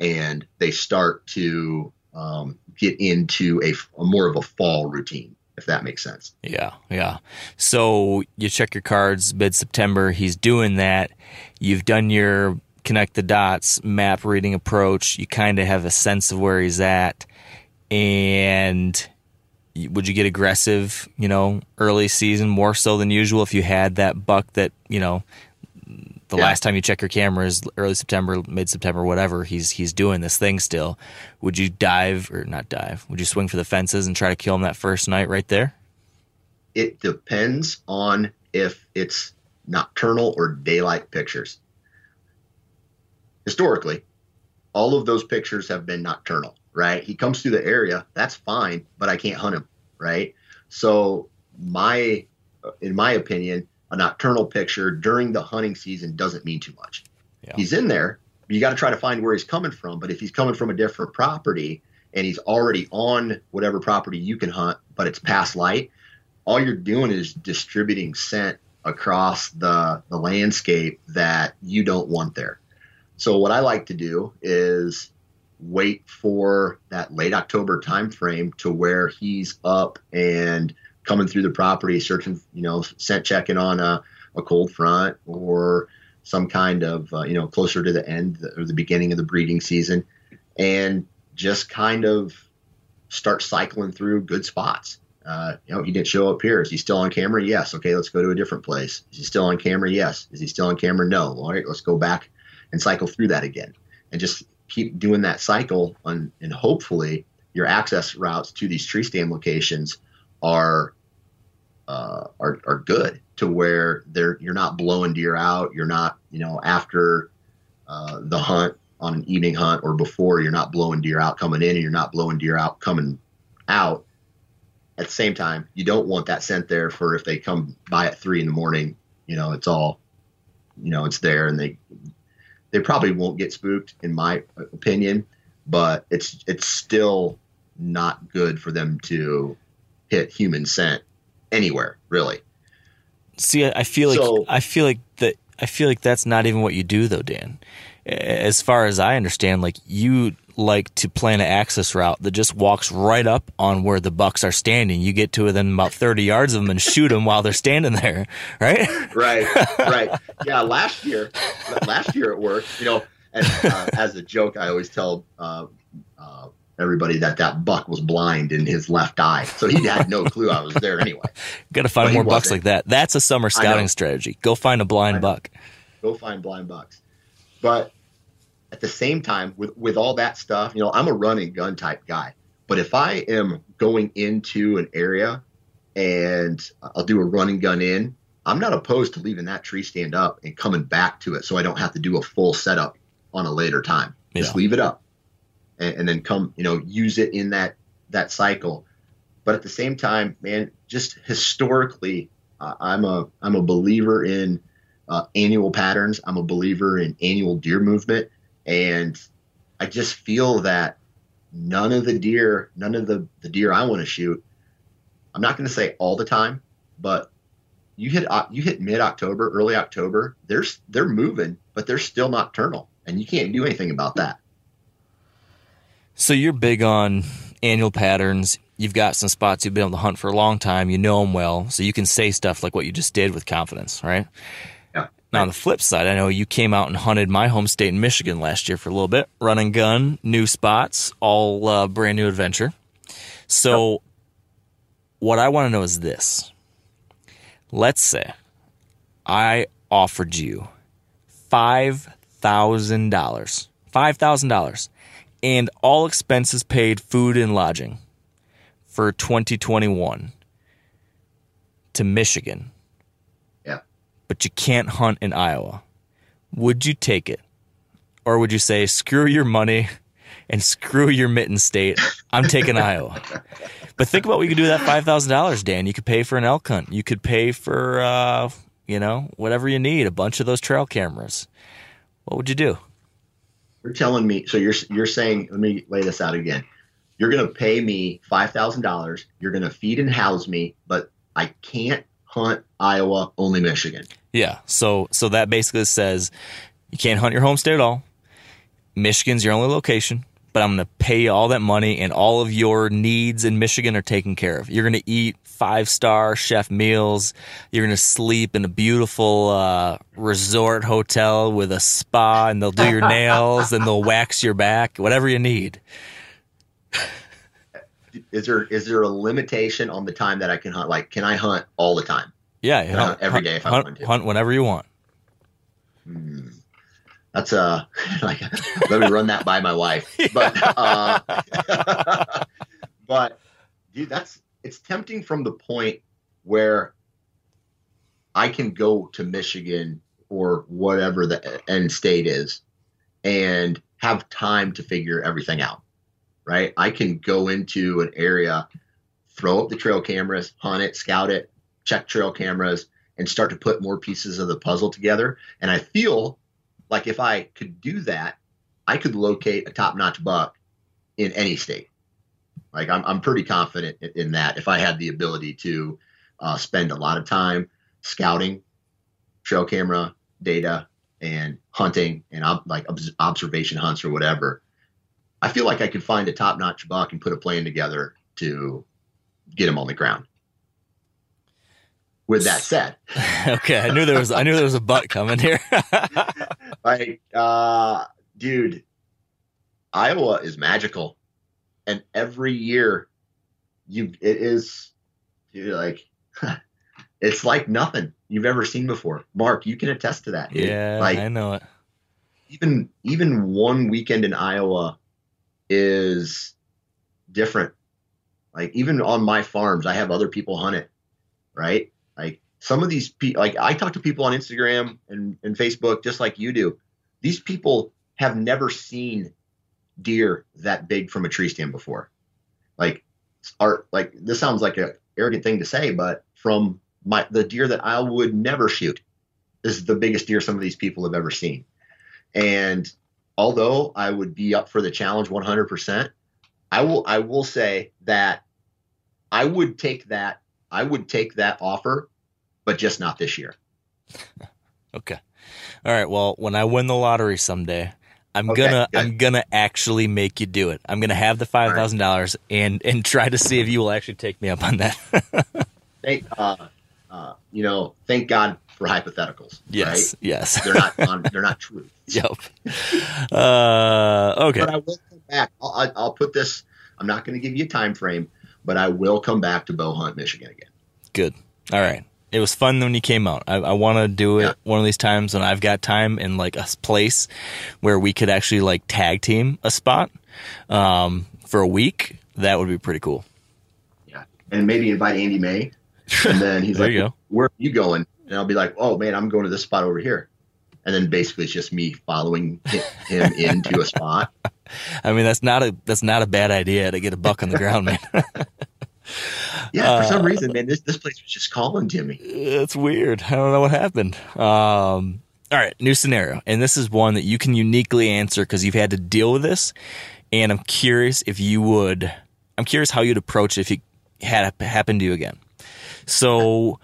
and they start to um, get into a, a more of a fall routine, if that makes sense. Yeah, yeah. So you check your cards mid September. He's doing that. You've done your connect the dots map reading approach. You kind of have a sense of where he's at. And would you get aggressive, you know, early season more so than usual if you had that buck that, you know, the Yeah. last time you check your cameras, early September, mid September, whatever, he's he's doing this thing still. Would you dive or not dive? Would you swing for the fences and try to kill him that first night right there? It depends on if it's nocturnal or daylight pictures. Historically, all of those pictures have been nocturnal, right? He comes through the area, that's fine, but I can't hunt him, right? So my, in my opinion, a nocturnal picture during the hunting season doesn't mean too much. Yeah. He's in there. You got to try to find where he's coming from. But if he's coming from a different property and he's already on whatever property you can hunt, but it's past light, all you're doing is distributing scent across the the landscape that you don't want there. So what I like to do is wait for that late October time frame to where he's up and coming through the property, searching, you know, scent checking on a, a cold front or some kind of, uh, you know, closer to the end or the beginning of the breeding season, and just kind of start cycling through good spots. Uh, you know, he didn't show up here. Is he still on camera? Yes. Okay, let's go to a different place. Is he still on camera? Yes. Is he still on camera? No. All right, let's go back and cycle through that again, and just keep doing that cycle. On, and hopefully, your access routes to these tree stand locations are uh, are are good to where they're you're not blowing deer out. You're not you know after uh, the hunt on an evening hunt or before you're not blowing deer out coming in and you're not blowing deer out coming out at the same time, you don't want that scent there for if they come by at three in the morning. You know, it's all, you know, it's there, and they they probably won't get spooked, in my opinion. But it's it's still not good for them to hit human scent anywhere, really. See, I feel like So- I feel like that. I feel like that's not even what you do, though, Dan. As far as I understand, like you like to plan an access route that just walks right up on where the bucks are standing. You get to within about thirty yards of them and shoot them while they're standing there, right? [LAUGHS] right, right. [LAUGHS] Yeah, last year, last year at work, you know, and uh, as a joke, I always tell uh, uh, everybody that that buck was blind in his left eye, so he had no clue I was there anyway. [LAUGHS] Got to find But more bucks like that. That's a summer scouting strategy. Go find a blind buck. Go find blind bucks, but at the same time, with with all that stuff, you know, I'm a running gun type guy. But if I am going into an area and I'll do a running gun in, I'm not opposed to leaving that tree stand up and coming back to it so I don't have to do a full setup on a later time. Just Yeah. leave it up and, and then come, you know, use it in that that cycle. But at the same time, man, just historically, uh, I'm a I'm a believer in uh, annual patterns. I'm a believer in annual deer movement, and I just feel that none of the deer, none of the the deer I want to shoot. I'm not going to say all the time, but you hit uh, you hit mid October, early October. They're they're moving, but they're still nocturnal, and you can't do anything about that. So you're big on annual patterns. You've got some spots you've been able to hunt for a long time. You know them well, so you can say stuff like what you just did with confidence, right? Yeah. Now on the flip side, I know you came out and hunted my home state in Michigan last year for a little bit, run and gun, new spots, all uh, brand new adventure. So, what I want to know is this: Let's say I offered you five thousand dollars, five thousand dollars, and all expenses paid, food and lodging, for 2021 to Michigan, Yeah. but you can't hunt in Iowa. Would you take it, or would you say screw your money and screw your mitten state? I'm taking [LAUGHS] Iowa. But think about what you could do with that five thousand dollars, Dan. You could pay for an elk hunt. You could pay for, uh, you know, whatever you need. A bunch of those trail cameras. What would you do? You're telling me so you're you're saying let me lay this out again. You're going to pay me five thousand dollars. You're going to feed and house me, but I can't hunt Iowa, only Michigan. Yeah. So so that basically says you can't hunt your home state at all. Michigan's your only location, but I'm going to pay you all that money and all of your needs in Michigan are taken care of. You're going to eat five star chef meals. You're going to sleep in a beautiful uh, resort hotel with a spa and they'll do your nails and they'll wax your back, whatever you need. Is there is there a limitation on the time that I can hunt? Like, can I hunt all the time? Yeah. Hunt every day if I hunt, to? hunt whenever you want. Hmm. That's uh [LAUGHS] like let me run that by my wife. [LAUGHS] But uh [LAUGHS] but dude, that's it's tempting from the point where I can go to Michigan or whatever the end state is and have time to figure everything out. Right? I can go into an area, throw up the trail cameras, hunt it, scout it, check trail cameras, and start to put more pieces of the puzzle together. And I feel like if I could do that, I could locate a top notch buck in any state. Like I'm, I'm pretty confident in, in that if I had the ability to uh, spend a lot of time scouting, trail camera data, and hunting and ob- like obs- observation hunts or whatever, I feel like I could find a top notch buck and put a plan together to get him on the ground. With that said, [LAUGHS] okay, I knew there was I knew there was a butt coming here. [LAUGHS] [LAUGHS] like, uh, dude, Iowa is magical, and every year, you it is, dude, like, it's like nothing you've ever seen before. Mark, you can attest to that. Dude. yeah, like I know it. even even one weekend in Iowa is different. Like even on my farms, I have other people hunt it, right? Like some of these people, like I talk to people on Instagram and, and Facebook, just like you do. These people have never seen deer that big from a tree stand before. Like, are like this sounds like a arrogant thing to say, but from my the deer that I would never shoot is the biggest deer some of these people have ever seen. And although I would be up for the challenge 100%, I will I will say that I would take that I would take that offer, but just not this year. [LAUGHS] Okay. All right. Well, when I win the lottery someday, I'm Okay, gonna good. I'm gonna actually make you do it. I'm gonna have the five thousand dollars and and try to see if you will actually take me up on that. [LAUGHS] Thank uh, uh, you know, thank God for hypotheticals. yes. right? Yes. [LAUGHS] They're not on, they're not true. yep. Uh, okay. But I will come back. I'll, I'll put this. I'm not going to give you a time frame, but I will come back to Bow Hunt, Michigan again. Good. All right. It was fun when you came out. I, I want to do it Yeah. one of these times when I've got time in like a place where we could actually like tag team a spot um, for a week. That would be pretty cool. Yeah, and maybe invite Andy May, [LAUGHS] and then he's like, you. "Where are you going?" And I'll be like, "Oh man, I'm going to this spot over here." And then basically it's just me following him into a spot. [LAUGHS] I mean, that's not a that's not a bad idea to get a buck on the ground, man. [LAUGHS] Yeah, for Uh, some reason, man, this this place was just calling to me. It's weird. I don't know what happened. Um, all right, new scenario, and this is one that you can uniquely answer because you've had to deal with this. And I'm curious if you would. I'm curious how you'd approach it if it had happened to you again. So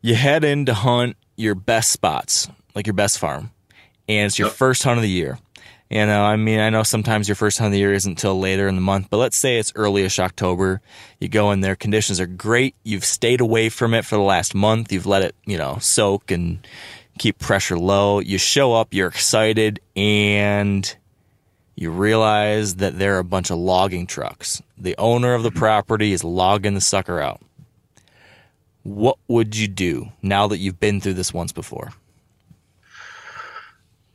you head in to hunt your best spots, like your best farm, and it's your Yep. first hunt of the year. You know, I mean, I know sometimes your first hunt of the year isn't until later in the month, but let's say it's earlyish October. You go in there, conditions are great. You've stayed away from it for the last month. You've let it, you know, soak and keep pressure low. You show up, you're excited, and you realize that there are a bunch of logging trucks. The owner of the mm-hmm. property is logging the sucker out. What would you do now that you've been through this once before?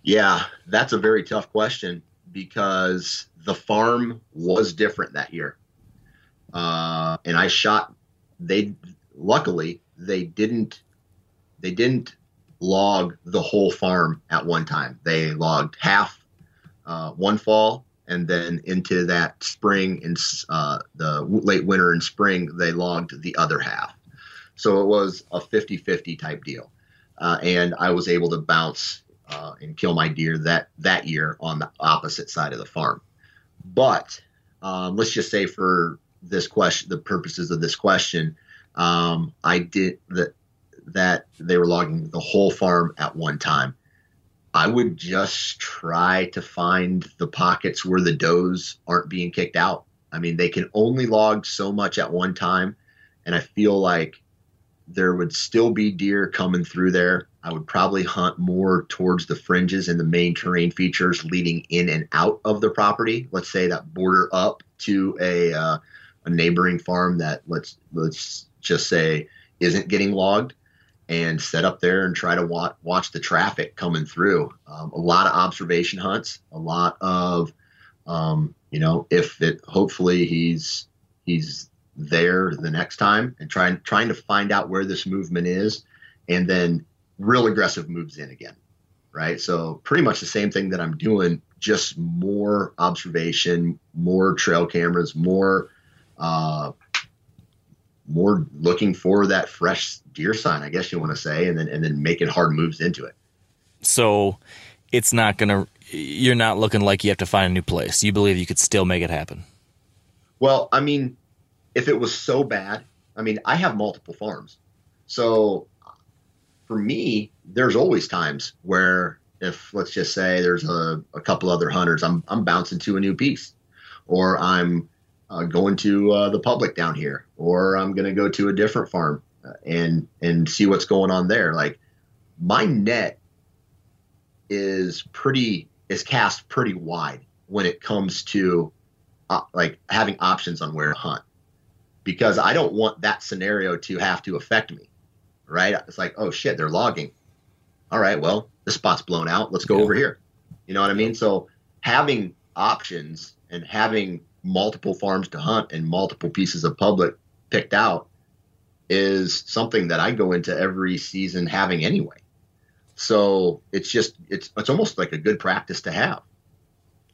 Yeah, that's a very tough question because the farm was different that year. Uh, and I shot they luckily they didn't they didn't log the whole farm at one time. They logged half uh, one fall and then into that spring and uh, the late winter and spring they logged the other half. So it was a 50-50 type deal. Uh, and I was able to bounce uh, and kill my deer that that year on the opposite side of the farm. But um, let's just say for this question, the purposes of this question, um, I did that that they were logging the whole farm at one time. I would just try to find the pockets where the does aren't being kicked out. I mean, they can only log so much at one time, and I feel like there would still be deer coming through there. I would probably hunt more towards the fringes and the main terrain features leading in and out of the property. Let's say that border up to a uh, a neighboring farm that let's let's just say isn't getting logged, and set up there and try to watch watch the traffic coming through. Um, a lot of observation hunts, a lot of um, you know if it hopefully he's he's there the next time and trying trying to find out where this movement is and then real aggressive moves in again right so pretty much the same thing that i'm doing just more observation more trail cameras more uh more looking for that fresh deer sign i guess you want to say and then and then making hard moves into it So it's not going to, you're not looking like you have to find a new place. You believe you could still make it happen. Well, I mean, if it was so bad, I mean, I have multiple farms. So for me, there's always times where if let's just say there's a, a couple other hunters, I'm I'm bouncing to a new piece. or I'm uh, going to uh, the public down here, or I'm going to go to a different farm uh, and and see what's going on there. Like my net is pretty is cast pretty wide when it comes to uh, like having options on where to hunt because I don't want that scenario to have to affect me. Right? It's like, oh shit, they're logging. All right, well, this spot's blown out. Let's go Yeah. over here. You know what I mean? So having options and having multiple farms to hunt and multiple pieces of public picked out is something that I go into every season having anyway. So it's just it's it's almost like a good practice to have.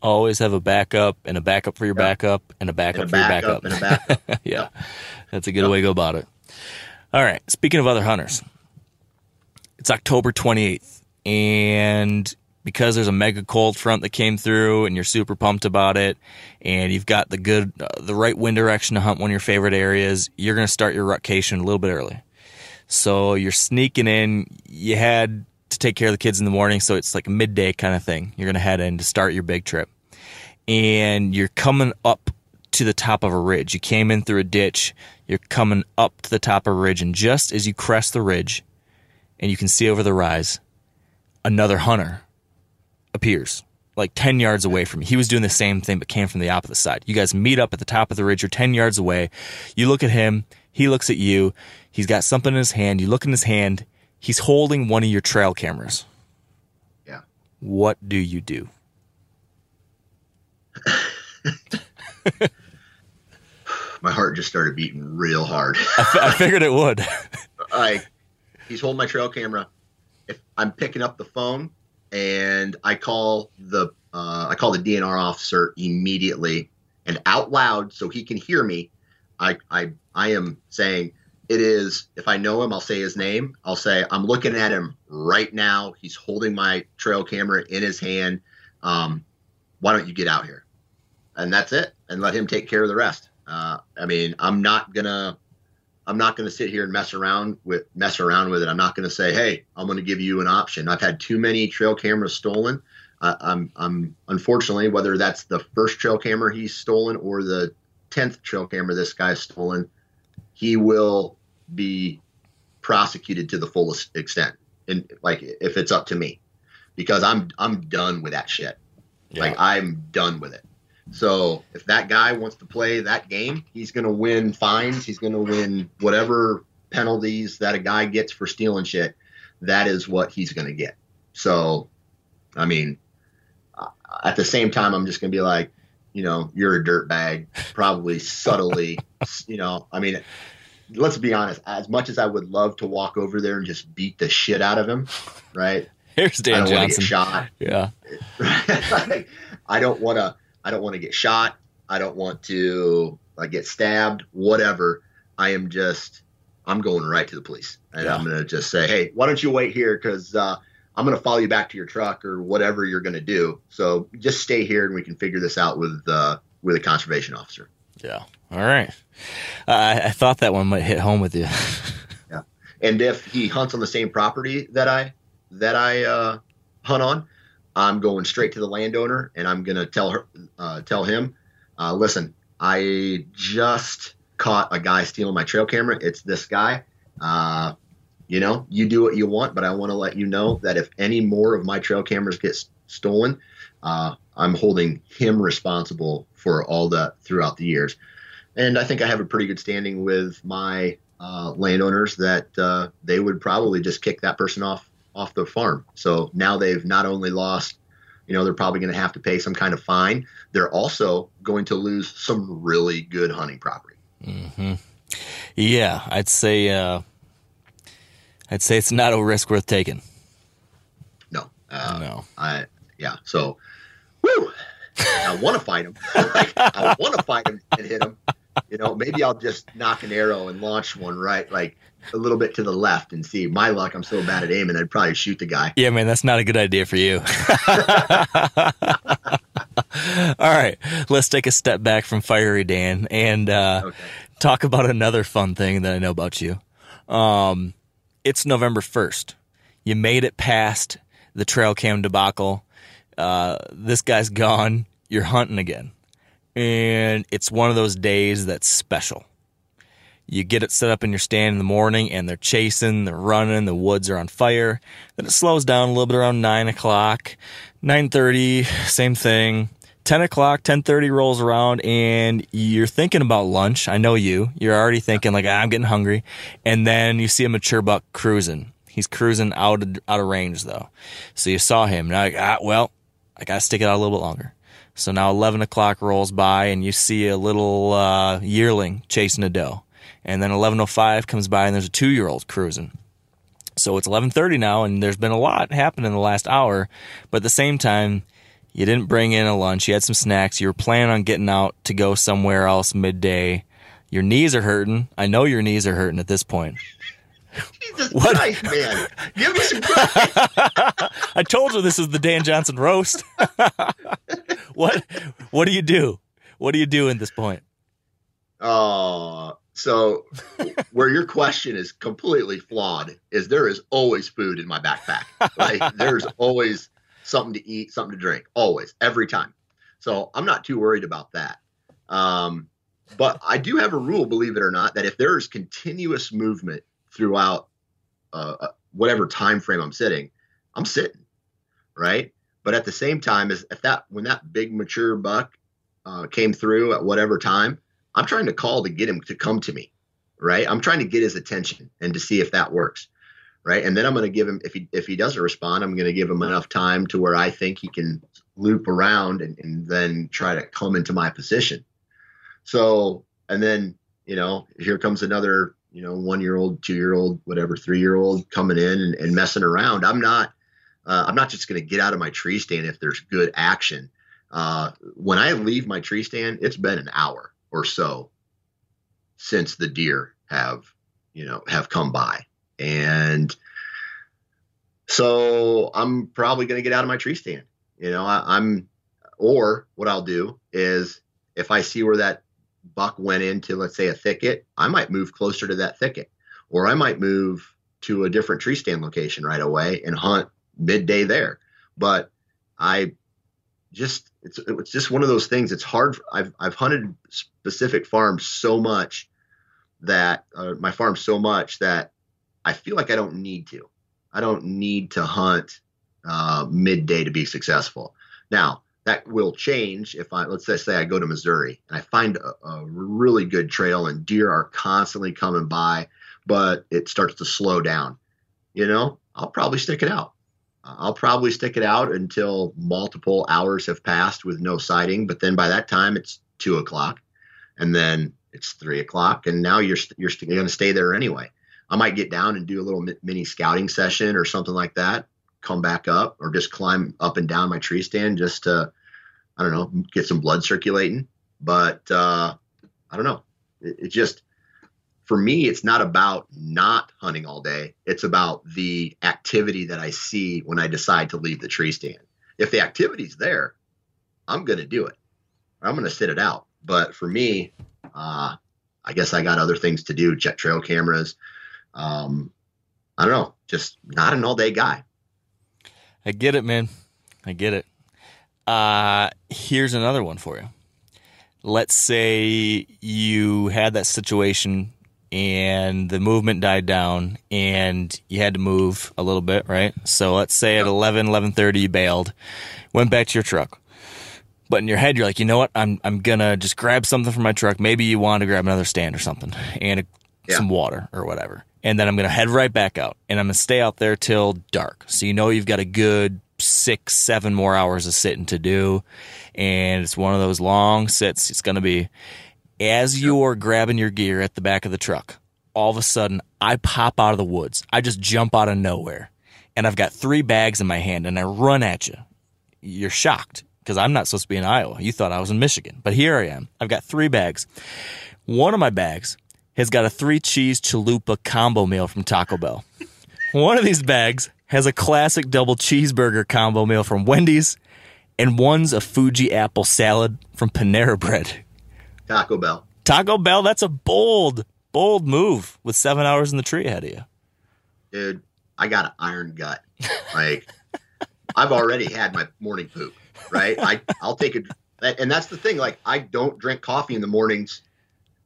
Always have a backup and a backup for your Yeah. backup and a backup And a for your backup backup. backup. [LAUGHS] yeah, that's a good way to go about it. All right. Speaking of other hunters, it's October 28th, and because there's a mega cold front that came through, and you're super pumped about it, and you've got the good, uh, the right wind direction to hunt one of your favorite areas, you're going to start your rutcation a little bit early. So you're sneaking in. You had to take care of the kids in the morning, so it's like a midday kind of thing. You're going to head in to start your big trip and you're coming up to the top of a ridge. You came in through a ditch, you're coming up to the top of a ridge, and just as you crest the ridge and you can see over the rise, another hunter appears like 10 yards away from you. He was doing the same thing but came from the opposite side. You guys meet up at the top of the ridge, you're 10 yards away. You look at him, he looks at you. He's got something in his hand. You look in his hand, he's holding one of your trail cameras. Yeah. What do you do? [LAUGHS] My heart just started beating real hard. I figured it would. [LAUGHS] like he's holding my trail camera. If I'm picking up the phone and I call the uh, I call the DNR officer immediately and out loud so he can hear me. I I I am saying it is if I know him, I'll say his name. I'll say I'm looking at him right now. He's holding my trail camera in his hand. Um, why don't you get out here? And that's it. And let him take care of the rest. Uh, I mean, I'm not gonna I'm not going to sit here and mess around with mess around with it. I'm not going to say, "Hey, I'm going to give you an option." I've had too many trail cameras stolen. Uh, I'm, I'm unfortunately whether that's the first trail camera he's stolen or the tenth trail camera this guy's stolen, he will be prosecuted to the fullest extent. And like if it's up to me, because I'm I'm done with that shit. Like I'm done with it. So if that guy wants to play that game, he's going to win fines. He's going to win whatever penalties that a guy gets for stealing shit. That is what he's going to get. So, I mean, uh, at the same time, I'm just going to be like, you know, you're a dirt bag, probably subtly, [LAUGHS] you know, I mean, let's be honest, as much as I would love to walk over there and just beat the shit out of him, right? [LAUGHS] Here's Dan Johnson. shot. Yeah. [LAUGHS] I don't want to. I don't want to get shot. I don't want to like get stabbed. Whatever. I am just. I'm going right to the police, and Yeah. I'm going to just say, "Hey, why don't you wait here? Because uh, I'm going to follow you back to your truck or whatever you're going to do. So just stay here, and we can figure this out with uh, with a conservation officer." Yeah. All right. I, I thought that one might hit home with you. yeah. And if he hunts on the same property that I that I uh, hunt on, I'm going straight to the landowner and I'm gonna tell her uh, tell him, uh, listen, I just caught a guy stealing my trail camera. It's this guy. Uh, you know, you do what you want, but I want to let you know that if any more of my trail cameras get s- stolen, uh, I'm holding him responsible for all that throughout the years. And I think I have a pretty good standing with my uh, landowners that uh, they would probably just kick that person off off the farm. So now they've not only lost, you know, they're probably going to have to pay some kind of fine. They're also going to lose some really good hunting property. Mm-hmm. Yeah, I'd say uh, I'd say it's not a risk worth taking. No, uh, no. I yeah. So, woo! I want to fight him. like, [LAUGHS] I want to fight him and hit him. You know, maybe I'll just knock an arrow and launch one right, like a little bit to the left, and see. My luck, I'm so bad at aiming, I'd probably shoot the guy. Yeah, man, that's not a good idea for you. [LAUGHS] All right, let's take a step back from fiery Dan and uh, Okay. talk about another fun thing that I know about you. Um, it's November first. You made it past the trail cam debacle. Uh, this guy's gone. You're hunting again, and it's one of those days that's special. You get it set up in your stand in the morning, and they're chasing, they're running, the woods are on fire. Then it slows down a little bit around nine o'clock, nine thirty, same thing. 10 o'clock 10.30 rolls around and you're thinking about lunch. I know you. You're already thinking like ah, i'm getting hungry. And then you see a mature buck cruising. He's cruising out of, out of range though. So you saw him. Now like, ah, well i gotta stick it out a little bit longer so now 11 o'clock rolls by and you see a little uh, yearling chasing a doe and then 11.05 comes by and there's a two-year-old cruising so it's 11:30 now and there's been a lot happen in the last hour but at the same time you didn't bring in a lunch, you had some snacks, you were planning on getting out to go somewhere else midday. Your knees are hurting. I know your knees are hurting at this point. [LAUGHS] Jesus What? Christ, man. Give me some. [LAUGHS] I told you this is the Dan Johnson roast. [LAUGHS] what what do you do? What do you do at this point? Oh, so where your question is completely flawed is there is always food in my backpack. Like there's always something to eat, something to drink, always, every time. So I'm not too worried about that. Um, but I do have a rule, believe it or not, that if there is continuous movement throughout uh, uh, whatever time frame I'm sitting, I'm sitting, right? But at the same time, is if that when that big mature buck uh, came through at whatever time, I'm trying to call to get him to come to me, right? I'm trying to get his attention and to see if that works, right? And then I'm going to give him if he if he doesn't respond, I'm going to give him enough time to where I think he can loop around and, and then try to come into my position. So and then you know here comes another you know one year old, two year old, whatever, three year old coming in and, and messing around. I'm not uh, I'm not just going to get out of my tree stand if there's good action. Uh, when I leave my tree stand, it's been an hour or so since the deer have, you know, have come by. And so I'm probably going to get out of my tree stand. You know, I, I'm, or what I'll do is if I see where that buck went into, let's say, a thicket, I might move closer to that thicket, or I might move to a different tree stand location right away and hunt midday there. But I just it's it's just one of those things. It's hard. I've I've hunted specific farms so much that uh, my farm so much that I feel like I don't need to. I don't need to hunt uh, midday to be successful. Now that will change if I let's say I go to Missouri and I find a, a really good trail and deer are constantly coming by, but it starts to slow down. You know, I'll probably stick it out. I'll probably stick it out until multiple hours have passed with no sighting. But then by that time, it's two o'clock, and then it's three o'clock, and now you're you're going to stay there anyway. I might get down and do a little mini scouting session or something like that. Come back up, or just climb up and down my tree stand just to, I don't know, get some blood circulating. But uh, I don't know. It, it just for me, it's not about not hunting all day. It's about the activity that I see when I decide to leave the tree stand. If the activity's there, I'm going to do it. I'm going to sit it out. But for me, uh, I guess I got other things to do. Check trail cameras. Um, I don't know. Just not an all day guy. I get it, man. I get it. Uh, here's another one for you. Let's say you had that situation and the movement died down and you had to move a little bit, right? So let's say at 11, 11.30 you bailed, went back to your truck. But in your head, you're like, you know what? I'm, I'm going to just grab something from my truck. Maybe you want to grab another stand or something and a, Yeah. some water or whatever. And then I'm going to head right back out and I'm going to stay out there till dark. So you know you've got a good six, seven more hours of sitting to do. And it's one of those long sits. It's going to be as you're grabbing your gear at the back of the truck, all of a sudden I pop out of the woods. I just jump out of nowhere. And I've got three bags in my hand and I run at you. You're shocked because I'm not supposed to be in Iowa. You thought I was in Michigan. But here I am. I've got three bags. One of my bags has got a three cheese chalupa combo meal from Taco Bell. One of these bags has a classic double cheeseburger combo meal from Wendy's, and one's a Fuji apple salad from Panera Bread. Taco Bell. Taco Bell, that's a bold, bold move with seven hours in the tree ahead of you. Dude, I got an iron gut. Like [LAUGHS] I've already had my morning poop, right? I I'll take And and that's the thing. Like, I don't drink coffee in the mornings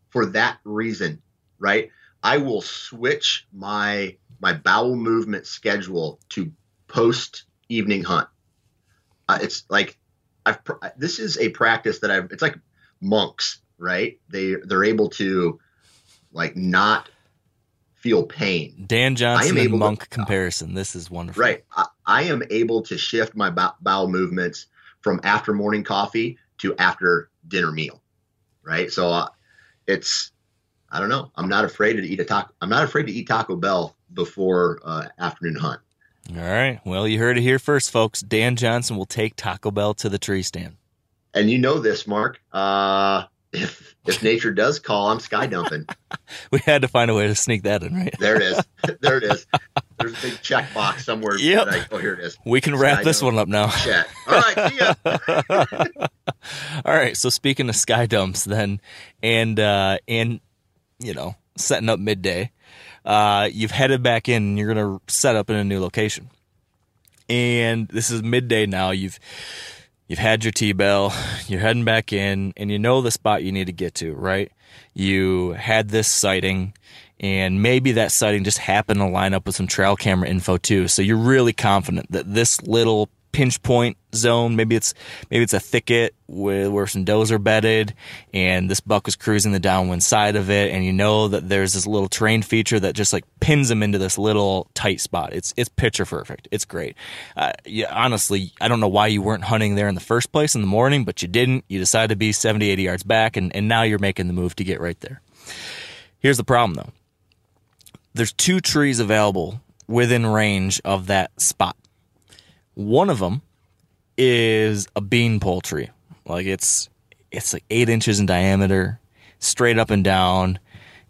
for that reason, right? I will switch my my bowel movement schedule to post evening hunt. Uh, it's like I've pr- this is a practice that I've. It's like monks, right? They they're able to like not feel pain. Dan Johnson and able to- monk comparison. This is wonderful. Right. I, I am able to shift my bowel movements from after morning coffee to after dinner meal. Right. So uh, it's, I don't know. I'm not afraid to eat a taco. I'm not afraid to eat Taco Bell before uh, afternoon hunt. All right. Well, you heard it here first, folks. Dan Johnson will take Taco Bell to the tree stand. And you know this, Mark. Uh, if if nature does call, I'm sky dumping. [LAUGHS] We had to find a way to sneak that in, right? There it is. there it is. [LAUGHS] There's a big check box somewhere. [LAUGHS] Yep. I- oh, here it is. We can wrap Sky this one up now. Chat. All right. See ya. [LAUGHS] All right. So speaking of sky dumps, then, and uh, and you know, setting up midday, uh, you've headed back in. and You're gonna set up in a new location, and this is midday now. You've you've had your T bell. You're heading back in, and you know the spot you need to get to. Right. You had this sighting. And maybe that sighting just happened to line up with some trail camera info too. So you're really confident that this little pinch point zone, maybe it's maybe it's a thicket where, where some does are bedded, and this buck was cruising the downwind side of it, and you know that there's this little terrain feature that just like pins him into this little tight spot. It's it's picture perfect. It's great. Uh, yeah, honestly, I don't know why you weren't hunting there in the first place in the morning, but you didn't. You decided to be 70, 80 yards back, and, and now you're making the move to get right there. Here's the problem though there's two trees available within range of that spot. One of them is a beanpole tree. Like it's it's like eight inches in diameter, straight up and down,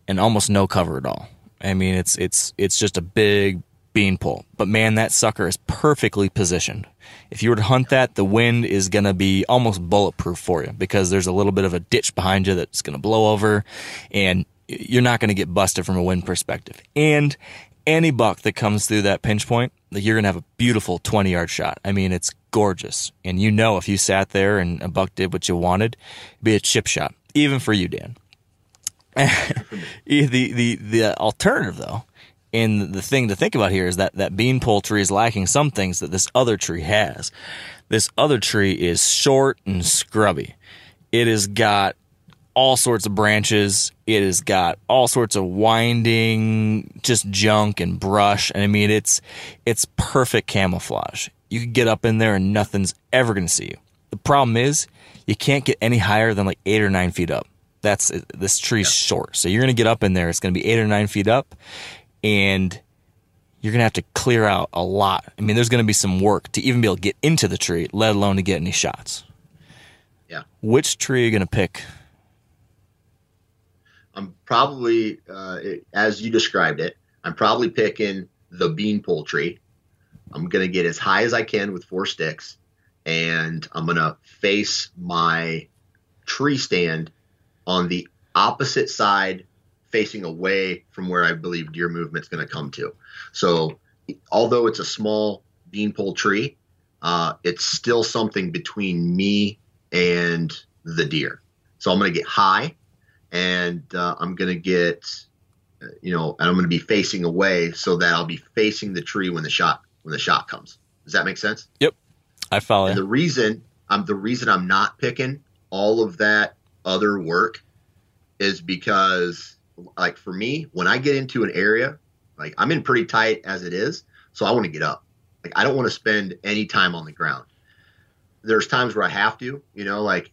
and almost no cover at all. I mean, it's it's it's just a big beanpole. But man, that sucker is perfectly positioned. If you were to hunt that, the wind is going to be almost bulletproof for you because there's a little bit of a ditch behind you that's going to blow over, and you're not going to get busted from a wind perspective. And any buck that comes through that pinch point, you're going to have a beautiful 20 yard shot. I mean, it's gorgeous. And you know, if you sat there and a buck did what you wanted, it'd be a chip shot, even for you, Dan. [LAUGHS] the, the, the alternative, though, and the thing to think about here is that that beanpole tree is lacking some things that this other tree has. This other tree is short and scrubby. It has got all sorts of branches. It has got all sorts of winding, just junk and brush. And I mean, it's it's perfect camouflage. You could get up in there and nothing's ever going to see you. The problem is you can't get any higher than like eight or nine feet up. That's this tree's short, so you're going to get up in there. It's going to be eight or nine feet up, and you're going to have to clear out a lot. I mean, there's going to be some work to even be able to get into the tree, let alone to get any shots. Yeah. Which tree are you going to pick? I'm probably, uh, it- as you described it, I'm probably picking the beanpole tree. I'm going to get as high as I can with four sticks, and I'm going to face my tree stand on the opposite side, facing away from where I believe deer movement's going to come to. So, although it's a small beanpole tree, uh, it's still something between me and the deer. So I'm going to get high and uh, I'm going to get, uh, you know, and I'm going to be facing away so that I'll be facing the tree when the shot when the shot comes. Does that make sense? Yep, I follow And you. the reason I'm the reason I'm not picking all of that other work is because, like for me, when I get into an area, like I'm in pretty tight as it is, so I want to get up. Like I don't want to spend any time on the ground. There's times where I have to, you know, like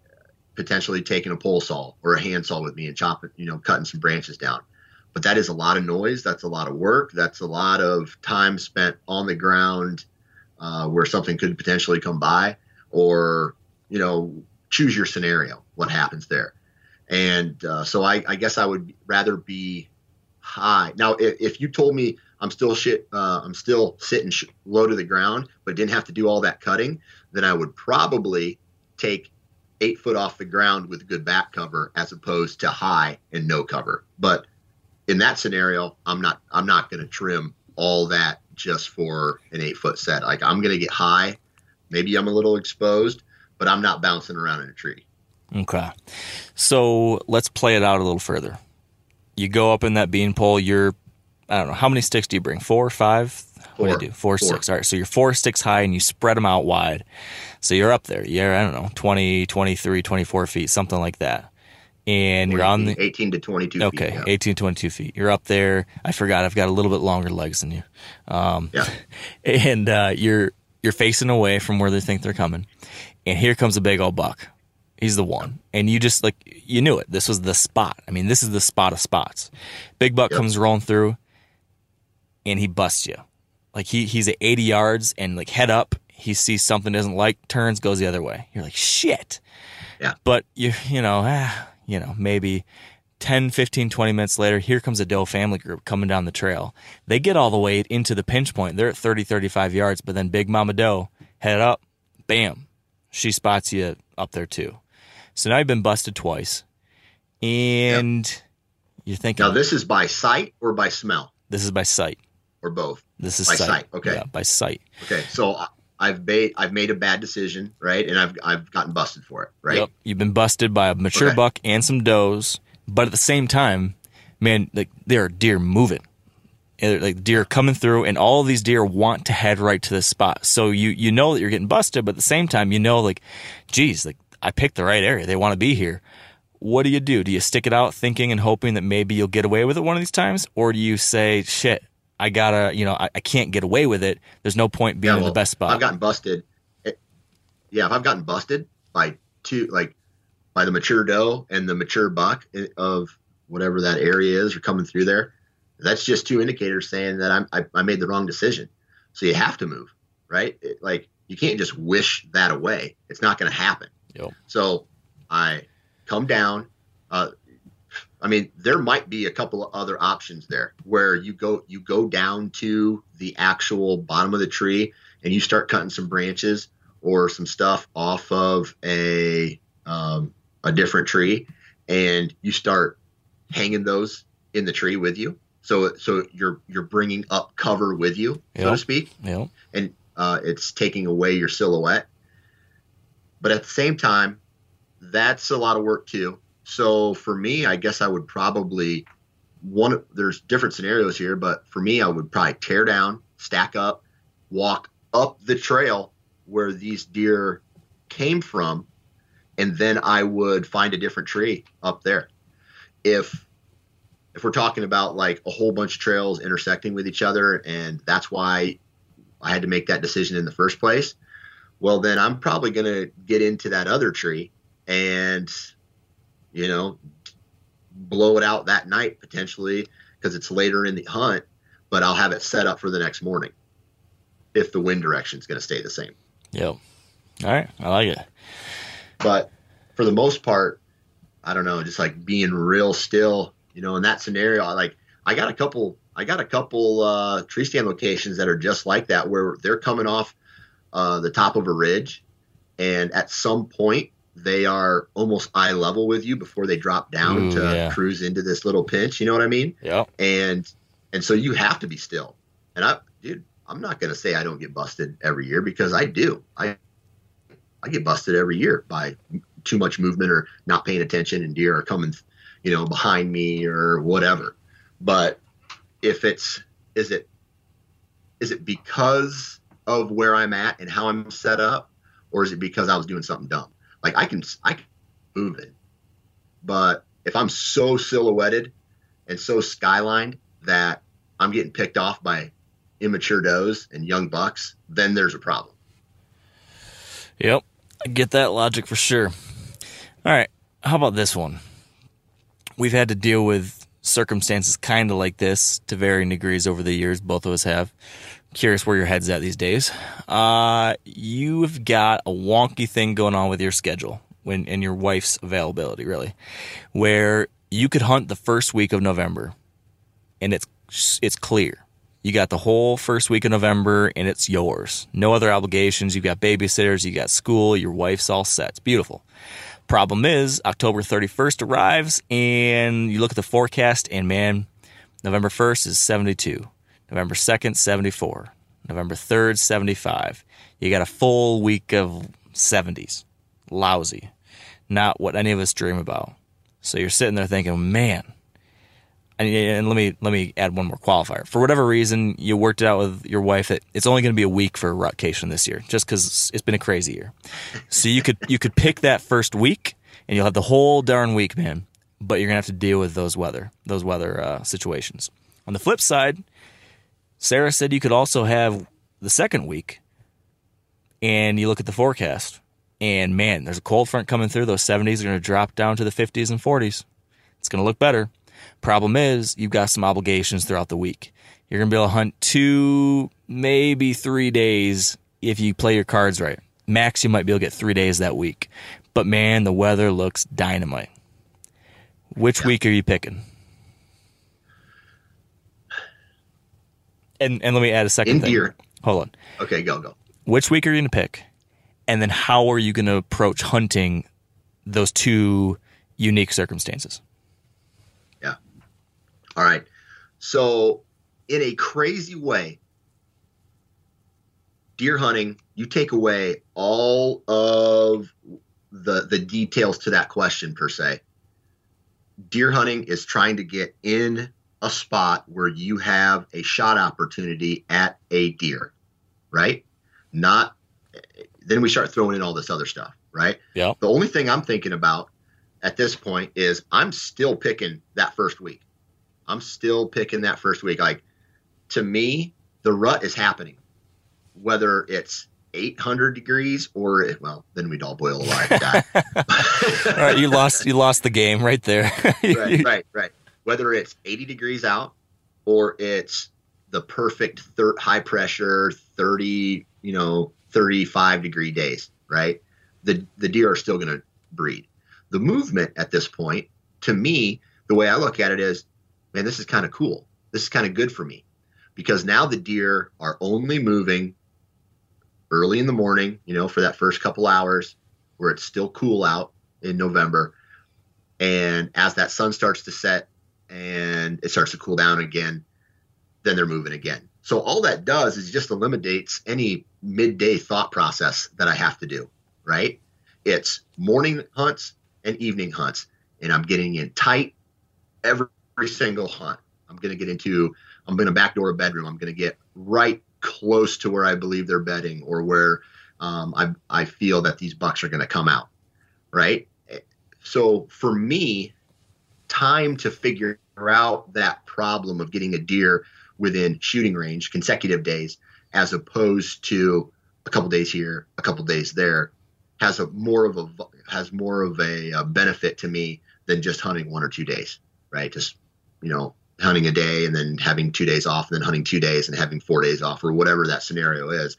potentially taking a pole saw or a hand saw with me and chopping, you know, cutting some branches down. But that is a lot of noise. That's a lot of work. That's a lot of time spent on the ground uh, where something could potentially come by, or you know, choose your scenario. What happens there? And uh, so I, I guess I would rather be high. Now, if, if you told me I'm still shit, uh, I'm still sitting sh- low to the ground, but didn't have to do all that cutting, then I would probably take eight foot off the ground with good back cover as opposed to high and no cover. But in that scenario, I'm not I'm not going to trim all that just for an eight foot set. Like I'm going to get high. Maybe I'm a little exposed, but I'm not bouncing around in a tree. Okay. So let's play it out a little further. You go up in that beanpole, you're, I don't know, how many sticks do you bring? Four or five? What do Four. you do? Four, Four. sticks. All right. So you're four sticks high and you spread them out wide. So you're up there. You're, I don't know, 20, 23, 24 feet, something like that. And you're on the, 18 to 22 okay, feet. yeah. 18, to 22 feet. You're up there. I forgot. I've got a little bit longer legs than you. Um, Yeah. [LAUGHS] and uh, you're you're facing away from where they think they're coming, and here comes a big old buck. He's the one, and you just like you knew it. This was the spot. I mean, this is the spot of spots. Big buck Yep. comes rolling through, and he busts you. Like he he's at 80 yards, and like head up, he sees something doesn't like, turns, goes the other way. You're like shit. Yeah. But you you know ah, you know maybe 10, 15, 20 minutes later, here comes a Doe family group coming down the trail. They get all the way into the pinch point. They're at 30, 35 yards, but then Big Mama Doe head up, bam, she spots you up there too. So now you've been busted twice. And you're thinking, Now, this is by sight or by smell this is by sight. Or both? This is By sight. sight, okay. Yeah, by sight. Okay. So I- I've made, I've made a bad decision, right? And I've, I've gotten busted for it, right? Yep. You've been busted by a mature Okay. buck and some does, but at the same time, man, like there are deer moving. And, Like deer coming through, and all of these deer want to head right to this spot. So you you know that you're getting busted, but at the same time, you know like, geez, like I picked the right area. They want to be here. What do you do? Do you stick it out, thinking and hoping that maybe you'll get away with it one of these times, or do you say, shit, I gotta, you know, I, I can't get away with it. There's no point being Yeah, in the best spot. I've gotten busted. It- yeah, if I've gotten busted by two, like by the mature doe and the mature buck of whatever that area is, or coming through there, that's just two indicators saying that I'm, I, I made the wrong decision. So you have to move, right? It- like you can't just wish that away. It's not going to happen. Yep. So I come down. Uh, I mean, there might be a couple of other options there where you go you go down to the actual bottom of the tree and you start cutting some branches or some stuff off of a um, a different tree, and you start hanging those in the tree with you. So so you're you're bringing up cover with you, so to speak Yep. and uh, it's taking away your silhouette. But at the same time, that's a lot of work too. So for me, I guess I would probably one. There's different scenarios here, but for me, I would probably tear down, stack up, walk up the trail where these deer came from, and then I would find a different tree up there. If if we're talking about like a whole bunch of trails intersecting with each other, and that's why I had to make that decision in the first place, well, then I'm probably going to get into that other tree and, you know, blow it out that night potentially because it's later in the hunt, but I'll have it set up for the next morning if the wind direction is going to stay the same. Yep. All right. I like it. But for the most part, I don't know, just like being real still, you know, in that scenario, I like I got a couple I got a couple uh tree stand locations that are just like that where they're coming off uh the top of a ridge and at some point they are almost eye level with you before they drop down to yeah. cruise into this little pinch, you know what I mean? Yeah. and and so you have to be still. And I, dude, I'm not gonna say I don't get busted every year because I do. I I get busted every year by too much movement or not paying attention, and deer are coming, you know, behind me or whatever. But if it's is it is it because of where I'm at and how I'm set up, or is it because I was doing something dumb? Like I can I can move it, but if I'm so silhouetted and so skylined that I'm getting picked off by immature does and young bucks, then there's a problem. Yep. I get that logic for sure. All right. How about this one? We've had to deal with circumstances kind of like this to varying degrees over the years. Both of us have. Curious where your head's at these days. Uh, you've got a wonky thing going on with your schedule when and your wife's availability, really, where you could hunt the first week of November, and it's it's clear. You got the whole first week of November and it's yours. No other obligations. You've got babysitters, you got school, your wife's all set. It's beautiful. Problem is, October 31st arrives and you look at the forecast and man, November 1st is 72. November 2nd, 74. November 3rd, 75. You got a full week of 70s. lousy, not what any of us dream about. So you're sitting there thinking, man. And, let me let me add one more qualifier. For whatever reason, you worked it out with your wife that it's only going to be a week for rutcation this year, just because it's been a crazy year. So you could you could pick that first week, and you'll have the whole darn week, man. But you're gonna have to deal with those weather those weather uh, situations. On the flip side, Sarah said you could also have the second week, and you look at the forecast, and man, there's a cold front coming through. Those 70s are going to drop down to the 50s and 40s. It's going to look better. Problem is, you've got some obligations throughout the week. You're going to be able to hunt two, maybe three days if you play your cards right. Max, you might be able to get three days that week. But man, the weather looks dynamite. Which week are you picking? And and let me add a second In thing. deer. Hold on. Okay, go go. Which week are you going to pick? And then how are you going to approach hunting those two unique circumstances? Yeah. All right. So, in a crazy way, deer hunting, you take away all of the the details to that question per se. Deer hunting is trying to get in a spot where you have a shot opportunity at a deer, right? Not then we start throwing in all this other stuff, right? Yeah. The only thing I'm thinking about at this point is I'm still picking that first week. I'm still picking that first week. Like to me, the rut is happening, whether it's 800 degrees or it, well, then we'd all boil alive. [LAUGHS] All right, you lost you lost the game right there. [LAUGHS] right, right, right. Whether it's 80 degrees out or it's the perfect thir- high pressure 30, you know, 35 degree days, right? The the deer are still going to breed. The movement at this point, to me, the way I look at it is, man, this is kind of cool. This is kind of good for me because now the deer are only moving early in the morning, you know, for that first couple hours where it's still cool out in November. And as that sun starts to set and it starts to cool down again, then they're moving again. So all that does is just eliminates any midday thought process that I have to do, right? It's morning hunts and evening hunts, and I'm getting in tight every, single hunt. I'm going to get into, I'm going to backdoor a bedroom. I'm going to get right close to where I believe they're bedding or where um, I, I feel that these bucks are going to come out, right? So for me, time to figure out that problem of getting a deer within shooting range consecutive days as opposed to a couple days here a couple days there has a more of a has more of a, a, benefit to me than just hunting one or two days right? Just you know hunting a day and then having two days off and then hunting two days and having four days off or whatever that scenario is.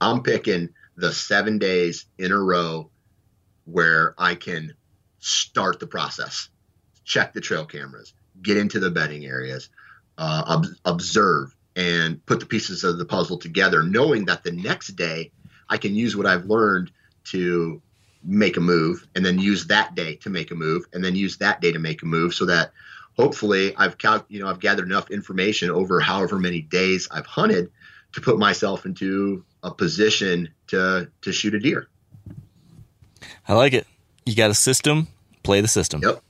I'm picking the seven days in a row where i can start the process check the trail cameras get into the bedding areas uh, ob- observe and put the pieces of the puzzle together, knowing that the next day I can use what I've learned to make a move, and then use that day to make a move, and then use that day to make a move, so that hopefully I've cal- you know I've gathered enough information over however many days I've hunted to put myself into a position to to shoot a deer. I like it. You got a system, play the system. Yep.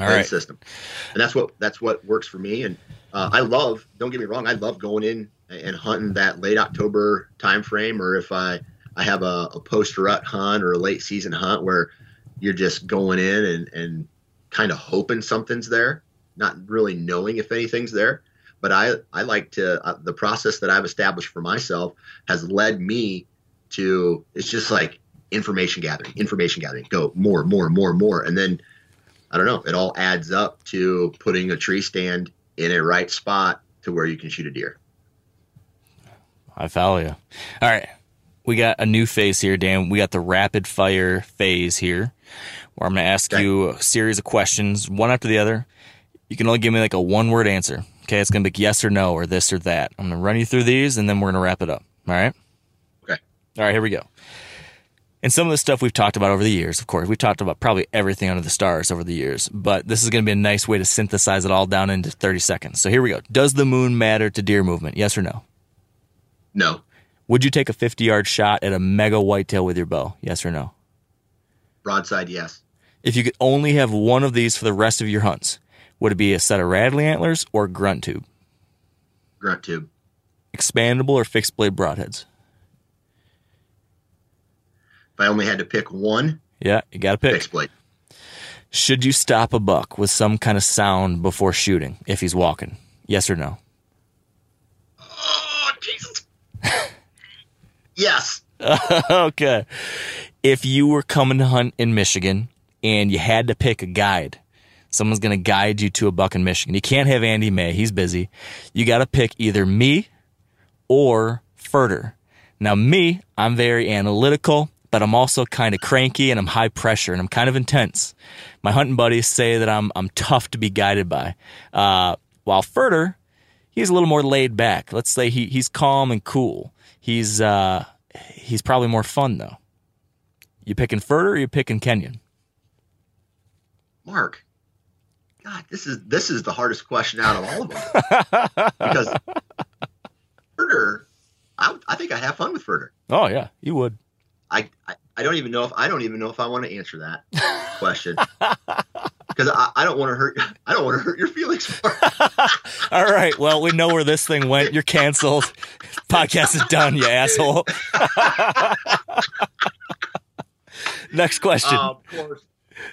All right. system, and that's what that's what works for me. And uh, I love. Don't get me wrong. I love going in and hunting that late October time frame, or if I I have a, a post rut hunt or a late season hunt where you're just going in and and kind of hoping something's there, not really knowing if anything's there. But I I like to uh, the process that I've established for myself has led me to it's just like information gathering, information gathering, go more, more, more, more, and then I don't know. It all adds up to putting a tree stand in a right spot to where you can shoot a deer. I follow you. All right. We got a new phase here, Dan. We got the rapid fire phase here where I'm going to ask Okay. you a series of questions, one after the other. You can only give me like a one word answer. Okay. It's going to be yes or no or this or that. I'm going to run you through these and then we're going to wrap it up. All right. Okay. All right. Here we go. And some of the stuff we've talked about over the years, of course, we've talked about probably everything under the stars over the years, but this is going to be a nice way to synthesize it all down into 30 seconds. So here we go. Does the moon matter to deer movement? Yes or no? No, Would you take a 50 yard shot at a mega whitetail with your bow? Yes or no? Broadside, yes. If you could only have one of these for the rest of your hunts, would it be a set of rattling antlers or grunt tube? Grunt tube. Expandable or fixed blade broadheads? If I only had to pick one, Yeah, you got to pick. fixed blade. Should you stop a buck with some kind of sound before shooting if he's walking? Yes or no? Oh, Jesus. [LAUGHS] yes. [LAUGHS] okay. If you were coming to hunt in Michigan and you had to pick a guide, someone's going to guide you to a buck in Michigan. You can't have Andy May, he's busy. You got to pick either me or Furter. Now, me, I'm very analytical, but I'm also kind of cranky and I'm high pressure and I'm kind of intense. My hunting buddies say that I'm I'm tough to be guided by. Uh, while Furter, he's a little more laid back. Let's say he he's calm and cool. He's uh, he's probably more fun though. You picking Furter or you picking Kenyon? Mark. God, this is this is the hardest question out of all of them. [LAUGHS] because Furter, I, I think I have fun with Furter. Oh yeah, you would. I, I I don't even know if I don't even know if I want to answer that [LAUGHS] question because I, I don't want to hurt I don't want to hurt your feelings. [LAUGHS] All right. Well, we know where this thing went. You're canceled. Podcast is done, you asshole. [LAUGHS] Next question. of course,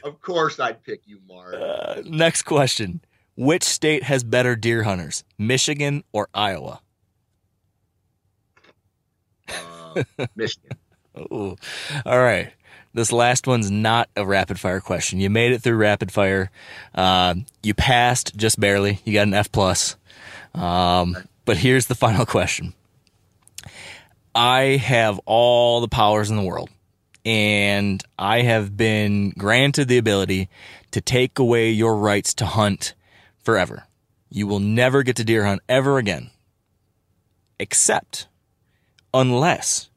of course, I'd pick you, Mark. Uh, next question. Which state has better deer hunters, Michigan or Iowa? Uh, Michigan. Ooh. All right. This last one's not a rapid fire question. You made it through rapid fire. Uh, you passed just barely. You got an F plus. Um, but here's the final [LAUGHS] question. I have all the powers in the world, and I have been granted the ability to take away your rights to hunt forever. You will never get to deer hunt ever again, except unless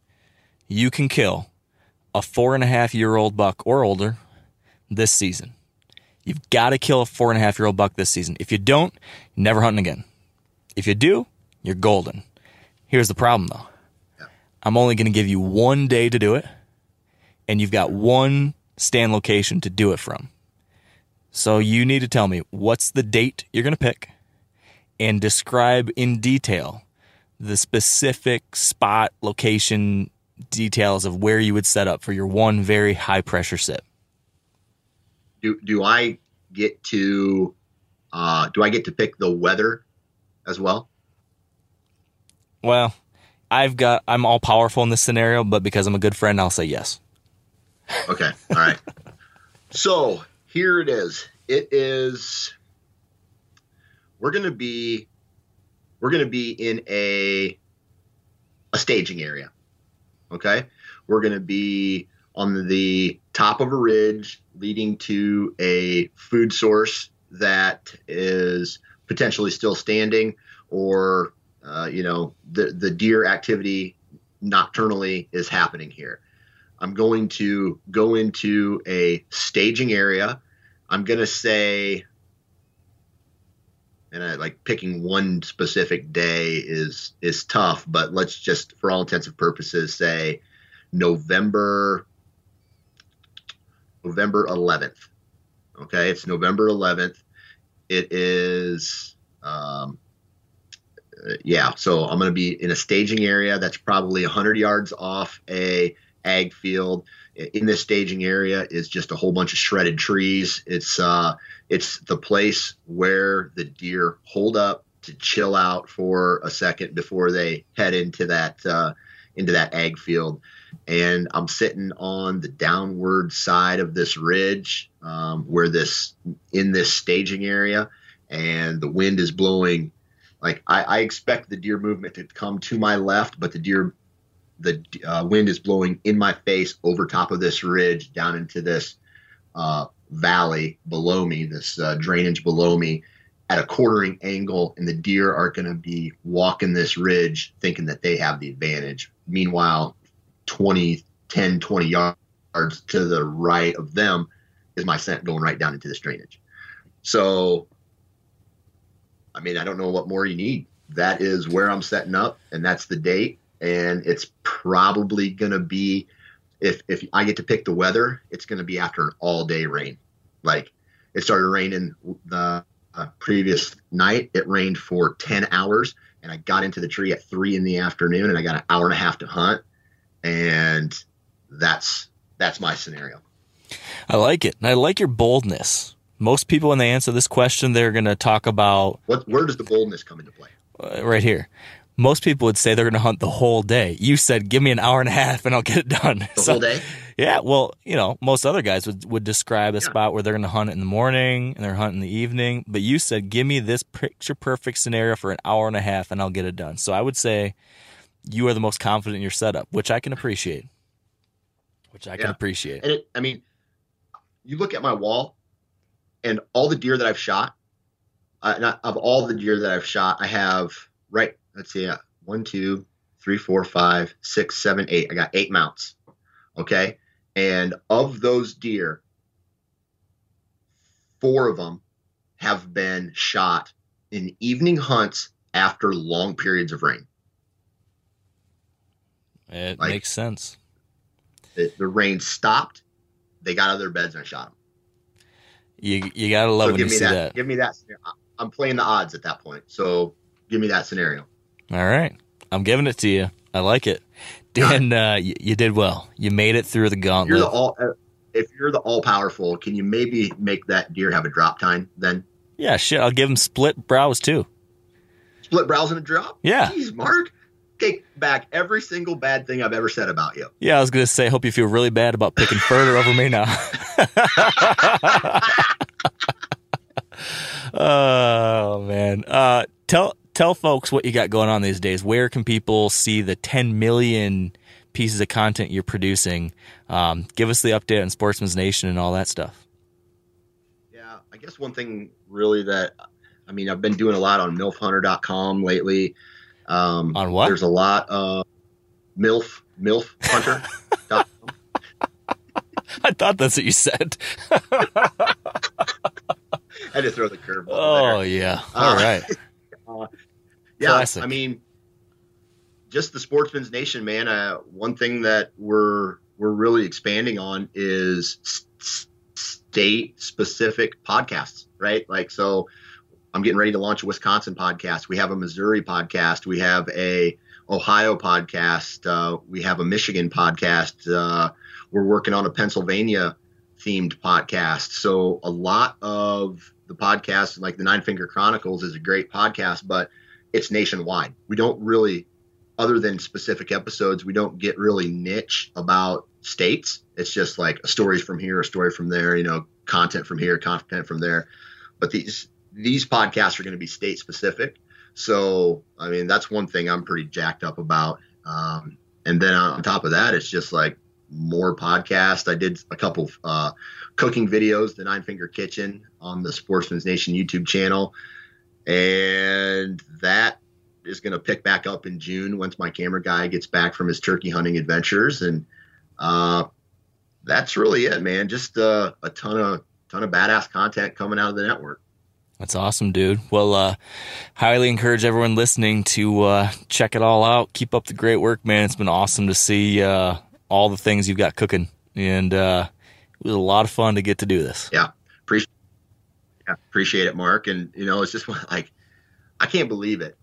you can kill a four and a half year old buck or older this season. You've got to kill a four and a half year old buck this season. If you don't, you're never hunting again. If you do, you're golden. Here's the problem though. I'm only going to give you one day to do it, and you've got one stand location to do it from. So you need to tell me what's the date you're going to pick and describe in detail the specific spot, location, details of where you would set up for your one very high pressure sit. Do do I get to uh, do I get to pick the weather as well? Well, I've got I'm all powerful in this scenario, but because I'm a good friend, I'll say yes. Okay. All right. [LAUGHS] so here it is. It is. We're gonna be. We're gonna be in a. A staging area. Okay. We're gonna be on the top of a ridge leading to a food source that is potentially still standing or uh, you know the the deer activity nocturnally is happening here i'm going to go into a staging area i'm going to say and I, like picking one specific day is is tough but let's just for all intents and purposes say november november 11th okay it's november 11th it is um, uh, yeah so i'm going to be in a staging area that's probably 100 yards off a ag field in this staging area is just a whole bunch of shredded trees. It's uh it's the place where the deer hold up to chill out for a second before they head into that uh into that ag field. And i'm sitting on the downward side of this ridge um, where this in this staging area and the wind is blowing. Like I, I expect the deer movement to come to my left, but the deer, the uh, wind is blowing in my face over top of this ridge down into this uh, valley below me, this uh, drainage below me at a quartering angle, and the deer are going to be walking this ridge thinking that they have the advantage. Meanwhile, 20, 10, 20 yards to the right of them is my scent going right down into this drainage. So I mean, I don't know what more you need. That is where I'm setting up, and that's the date. And it's probably gonna be if if I get to pick the weather, it's gonna be after an all day rain. Like it started raining the uh, previous night. It rained for ten hours, and I got into the tree at three in the afternoon, and I got an hour and a half to hunt, and that's that's my scenario. I like it. And I like your boldness. Most people, when they answer this question, they're going to talk about What where does the boldness come into play? uh, right here. Most people would say they're going to hunt the whole day. You said, "Give me an hour and a half, and I'll get it done." The [LAUGHS] So- whole day? Yeah, well, you know, most other guys would, would describe a Yeah. spot where they're going to hunt in the morning and they're hunting in the evening. But you said, give me this picture perfect scenario for an hour and a half and I'll get it done. So I would say you are the most confident in your setup, which I can appreciate. Which I can Yeah. appreciate. And it, I mean, you look at my wall, and all the deer that I've shot. Uh, not of all the deer that I've shot, I have right. Let's see, one, two, three, four, five, six, seven, eight. I got eight mounts. Okay, and of those deer, four of them have been shot in evening hunts after long periods of rain. It Like- makes sense. The, the rain stopped. They got out of their beds and I shot them. You you gotta love so when give you me see that, that. Give me that. I'm playing the odds at that point. So give me that scenario. All right, I'm giving it to you. I like it, Dan. Uh, you, you did well. You made it through the You're gauntlet. the all. uh, If you're the all powerful, can you maybe make that deer have a drop tine then? yeah, shit. I'll give him split brows too. Split brows and a drop. Yeah. Jeez, Mark. Take back every single bad thing I've ever said about you. Yeah, I was gonna say. I Hope you feel really bad about picking Furter over me now. [LAUGHS] [LAUGHS] oh man, uh, tell tell folks what you got going on these days. Where can people see the 10 million pieces of content you're producing? Um, give us the update on Sportsman's Nation and all that stuff. Yeah, I guess one thing really that I mean, I've been doing a lot on milfhunter.com lately. Um, On what? There's a lot of milf milfhunter.com. [LAUGHS] I thought that's what you said. [LAUGHS] I had to throw the curveball. Oh there. yeah, all Uh, right. [LAUGHS] Yeah, Classic. I mean, just the Sportsman's Nation, man. Uh, one thing that we're we're really expanding on is state specific podcasts, right? Like, so I'm getting ready to launch a Wisconsin podcast. We have a Missouri podcast. We have a Ohio podcast. Uh, we have a Michigan podcast. Uh, we're working on a Pennsylvania themed podcast. So a lot of the podcasts, like the Nine Finger Chronicles, is a great podcast, but it's nationwide. We don't really, other than specific episodes, we don't get really niche about states. It's just like stories from here, a story from there, you know, content from here, content from there. But these these podcasts are going to be state specific. So, I mean, that's one thing I'm pretty jacked up about. Um, and then on top of that, it's just like more podcasts. I did a couple uh, cooking videos, the Nine Finger Kitchen on the Sportsman's Nation YouTube channel. And that is going to pick back up in June once my camera guy gets back from his turkey hunting adventures. And uh, that's really it, man. Just uh, a ton of ton of badass content coming out of the network. That's awesome, dude. Well, uh, highly encourage everyone listening to uh, check it all out. Keep up the great work, man. It's been awesome to see uh, all the things you've got cooking, and uh, it was a lot of fun to get to do this. Yeah, yeah, appreciate it, Mark. And you know, it's just [LAUGHS] like I can't believe it.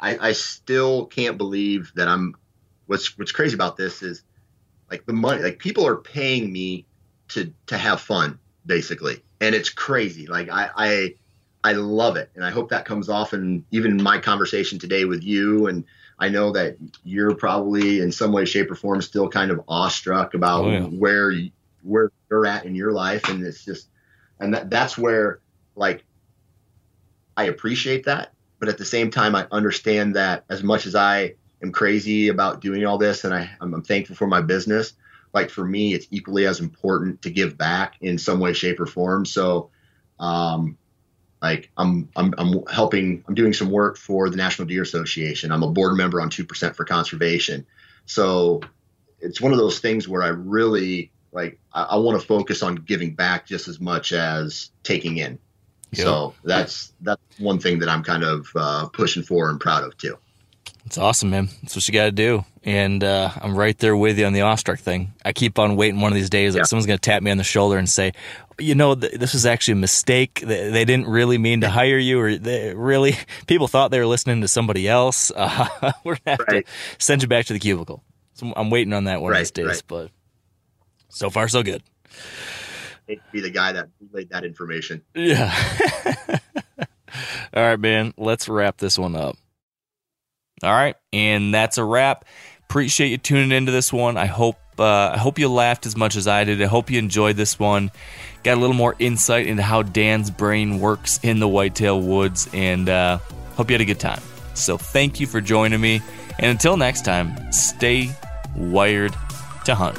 I, I still can't believe that I'm. What's What's crazy about this is like the money. Like people are paying me to to have fun, basically, and it's crazy. Like I I I love it, and I hope that comes off. And even my conversation today with you, and I know that you're probably in some way, shape, or form still kind of awestruck about Oh, yeah. where you- where you're at in your life, and it's just, and that that's where like I appreciate that, but at the same time, I understand that as much as I am crazy about doing all this, and I I'm, I'm thankful for my business. Like for me, it's equally as important to give back in some way, shape, or form. So, um, like I'm I'm I'm helping I'm doing some work for the National Deer Association. I'm a board member on 2% for conservation. So it's one of those things where I really like I, I want to focus on giving back just as much as taking in. Yep. So that's that's one thing that I'm kind of uh, pushing for and proud of too. It's awesome, man. That's what you got to do. And uh, I'm right there with you on the awestruck thing. I keep on waiting one of these days that Yeah. someone's going to tap me on the shoulder and say, you know, th- this was actually a mistake. They, they didn't really mean to hire you, or they really [LAUGHS] people thought they were listening to somebody else. Uh, [LAUGHS] we're gonna have Right. to send you back to the cubicle. So I'm waiting on that one of these days. right. But so far, so good. Hate to be the guy that relayed that information. Yeah. [LAUGHS] All right, man. Let's wrap this one up. All right, and that's a wrap. Appreciate you tuning into this one. I hope uh, I hope you laughed as much as I did. I hope you enjoyed this one. Got a little more insight into how Dan's brain works in the whitetail woods, and uh, hope you had a good time. So thank you for joining me, and until next time, stay wired to hunt.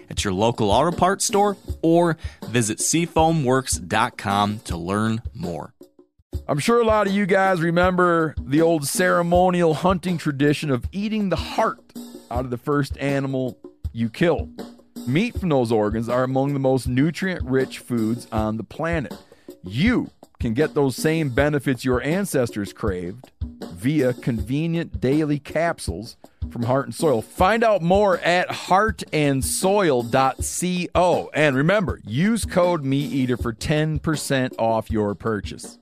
at your local auto parts store or visit seafoamworks.com to learn more. I'm sure a lot of you guys remember the old ceremonial hunting tradition of eating the heart out of the first animal you kill. Meat from those organs are among the most nutrient rich foods on the planet. You can get those same benefits your ancestors craved via convenient daily capsules from Heart and Soil. Find out more at heartandsoil.co. And remember, use code MeatEater for 10% off your purchase.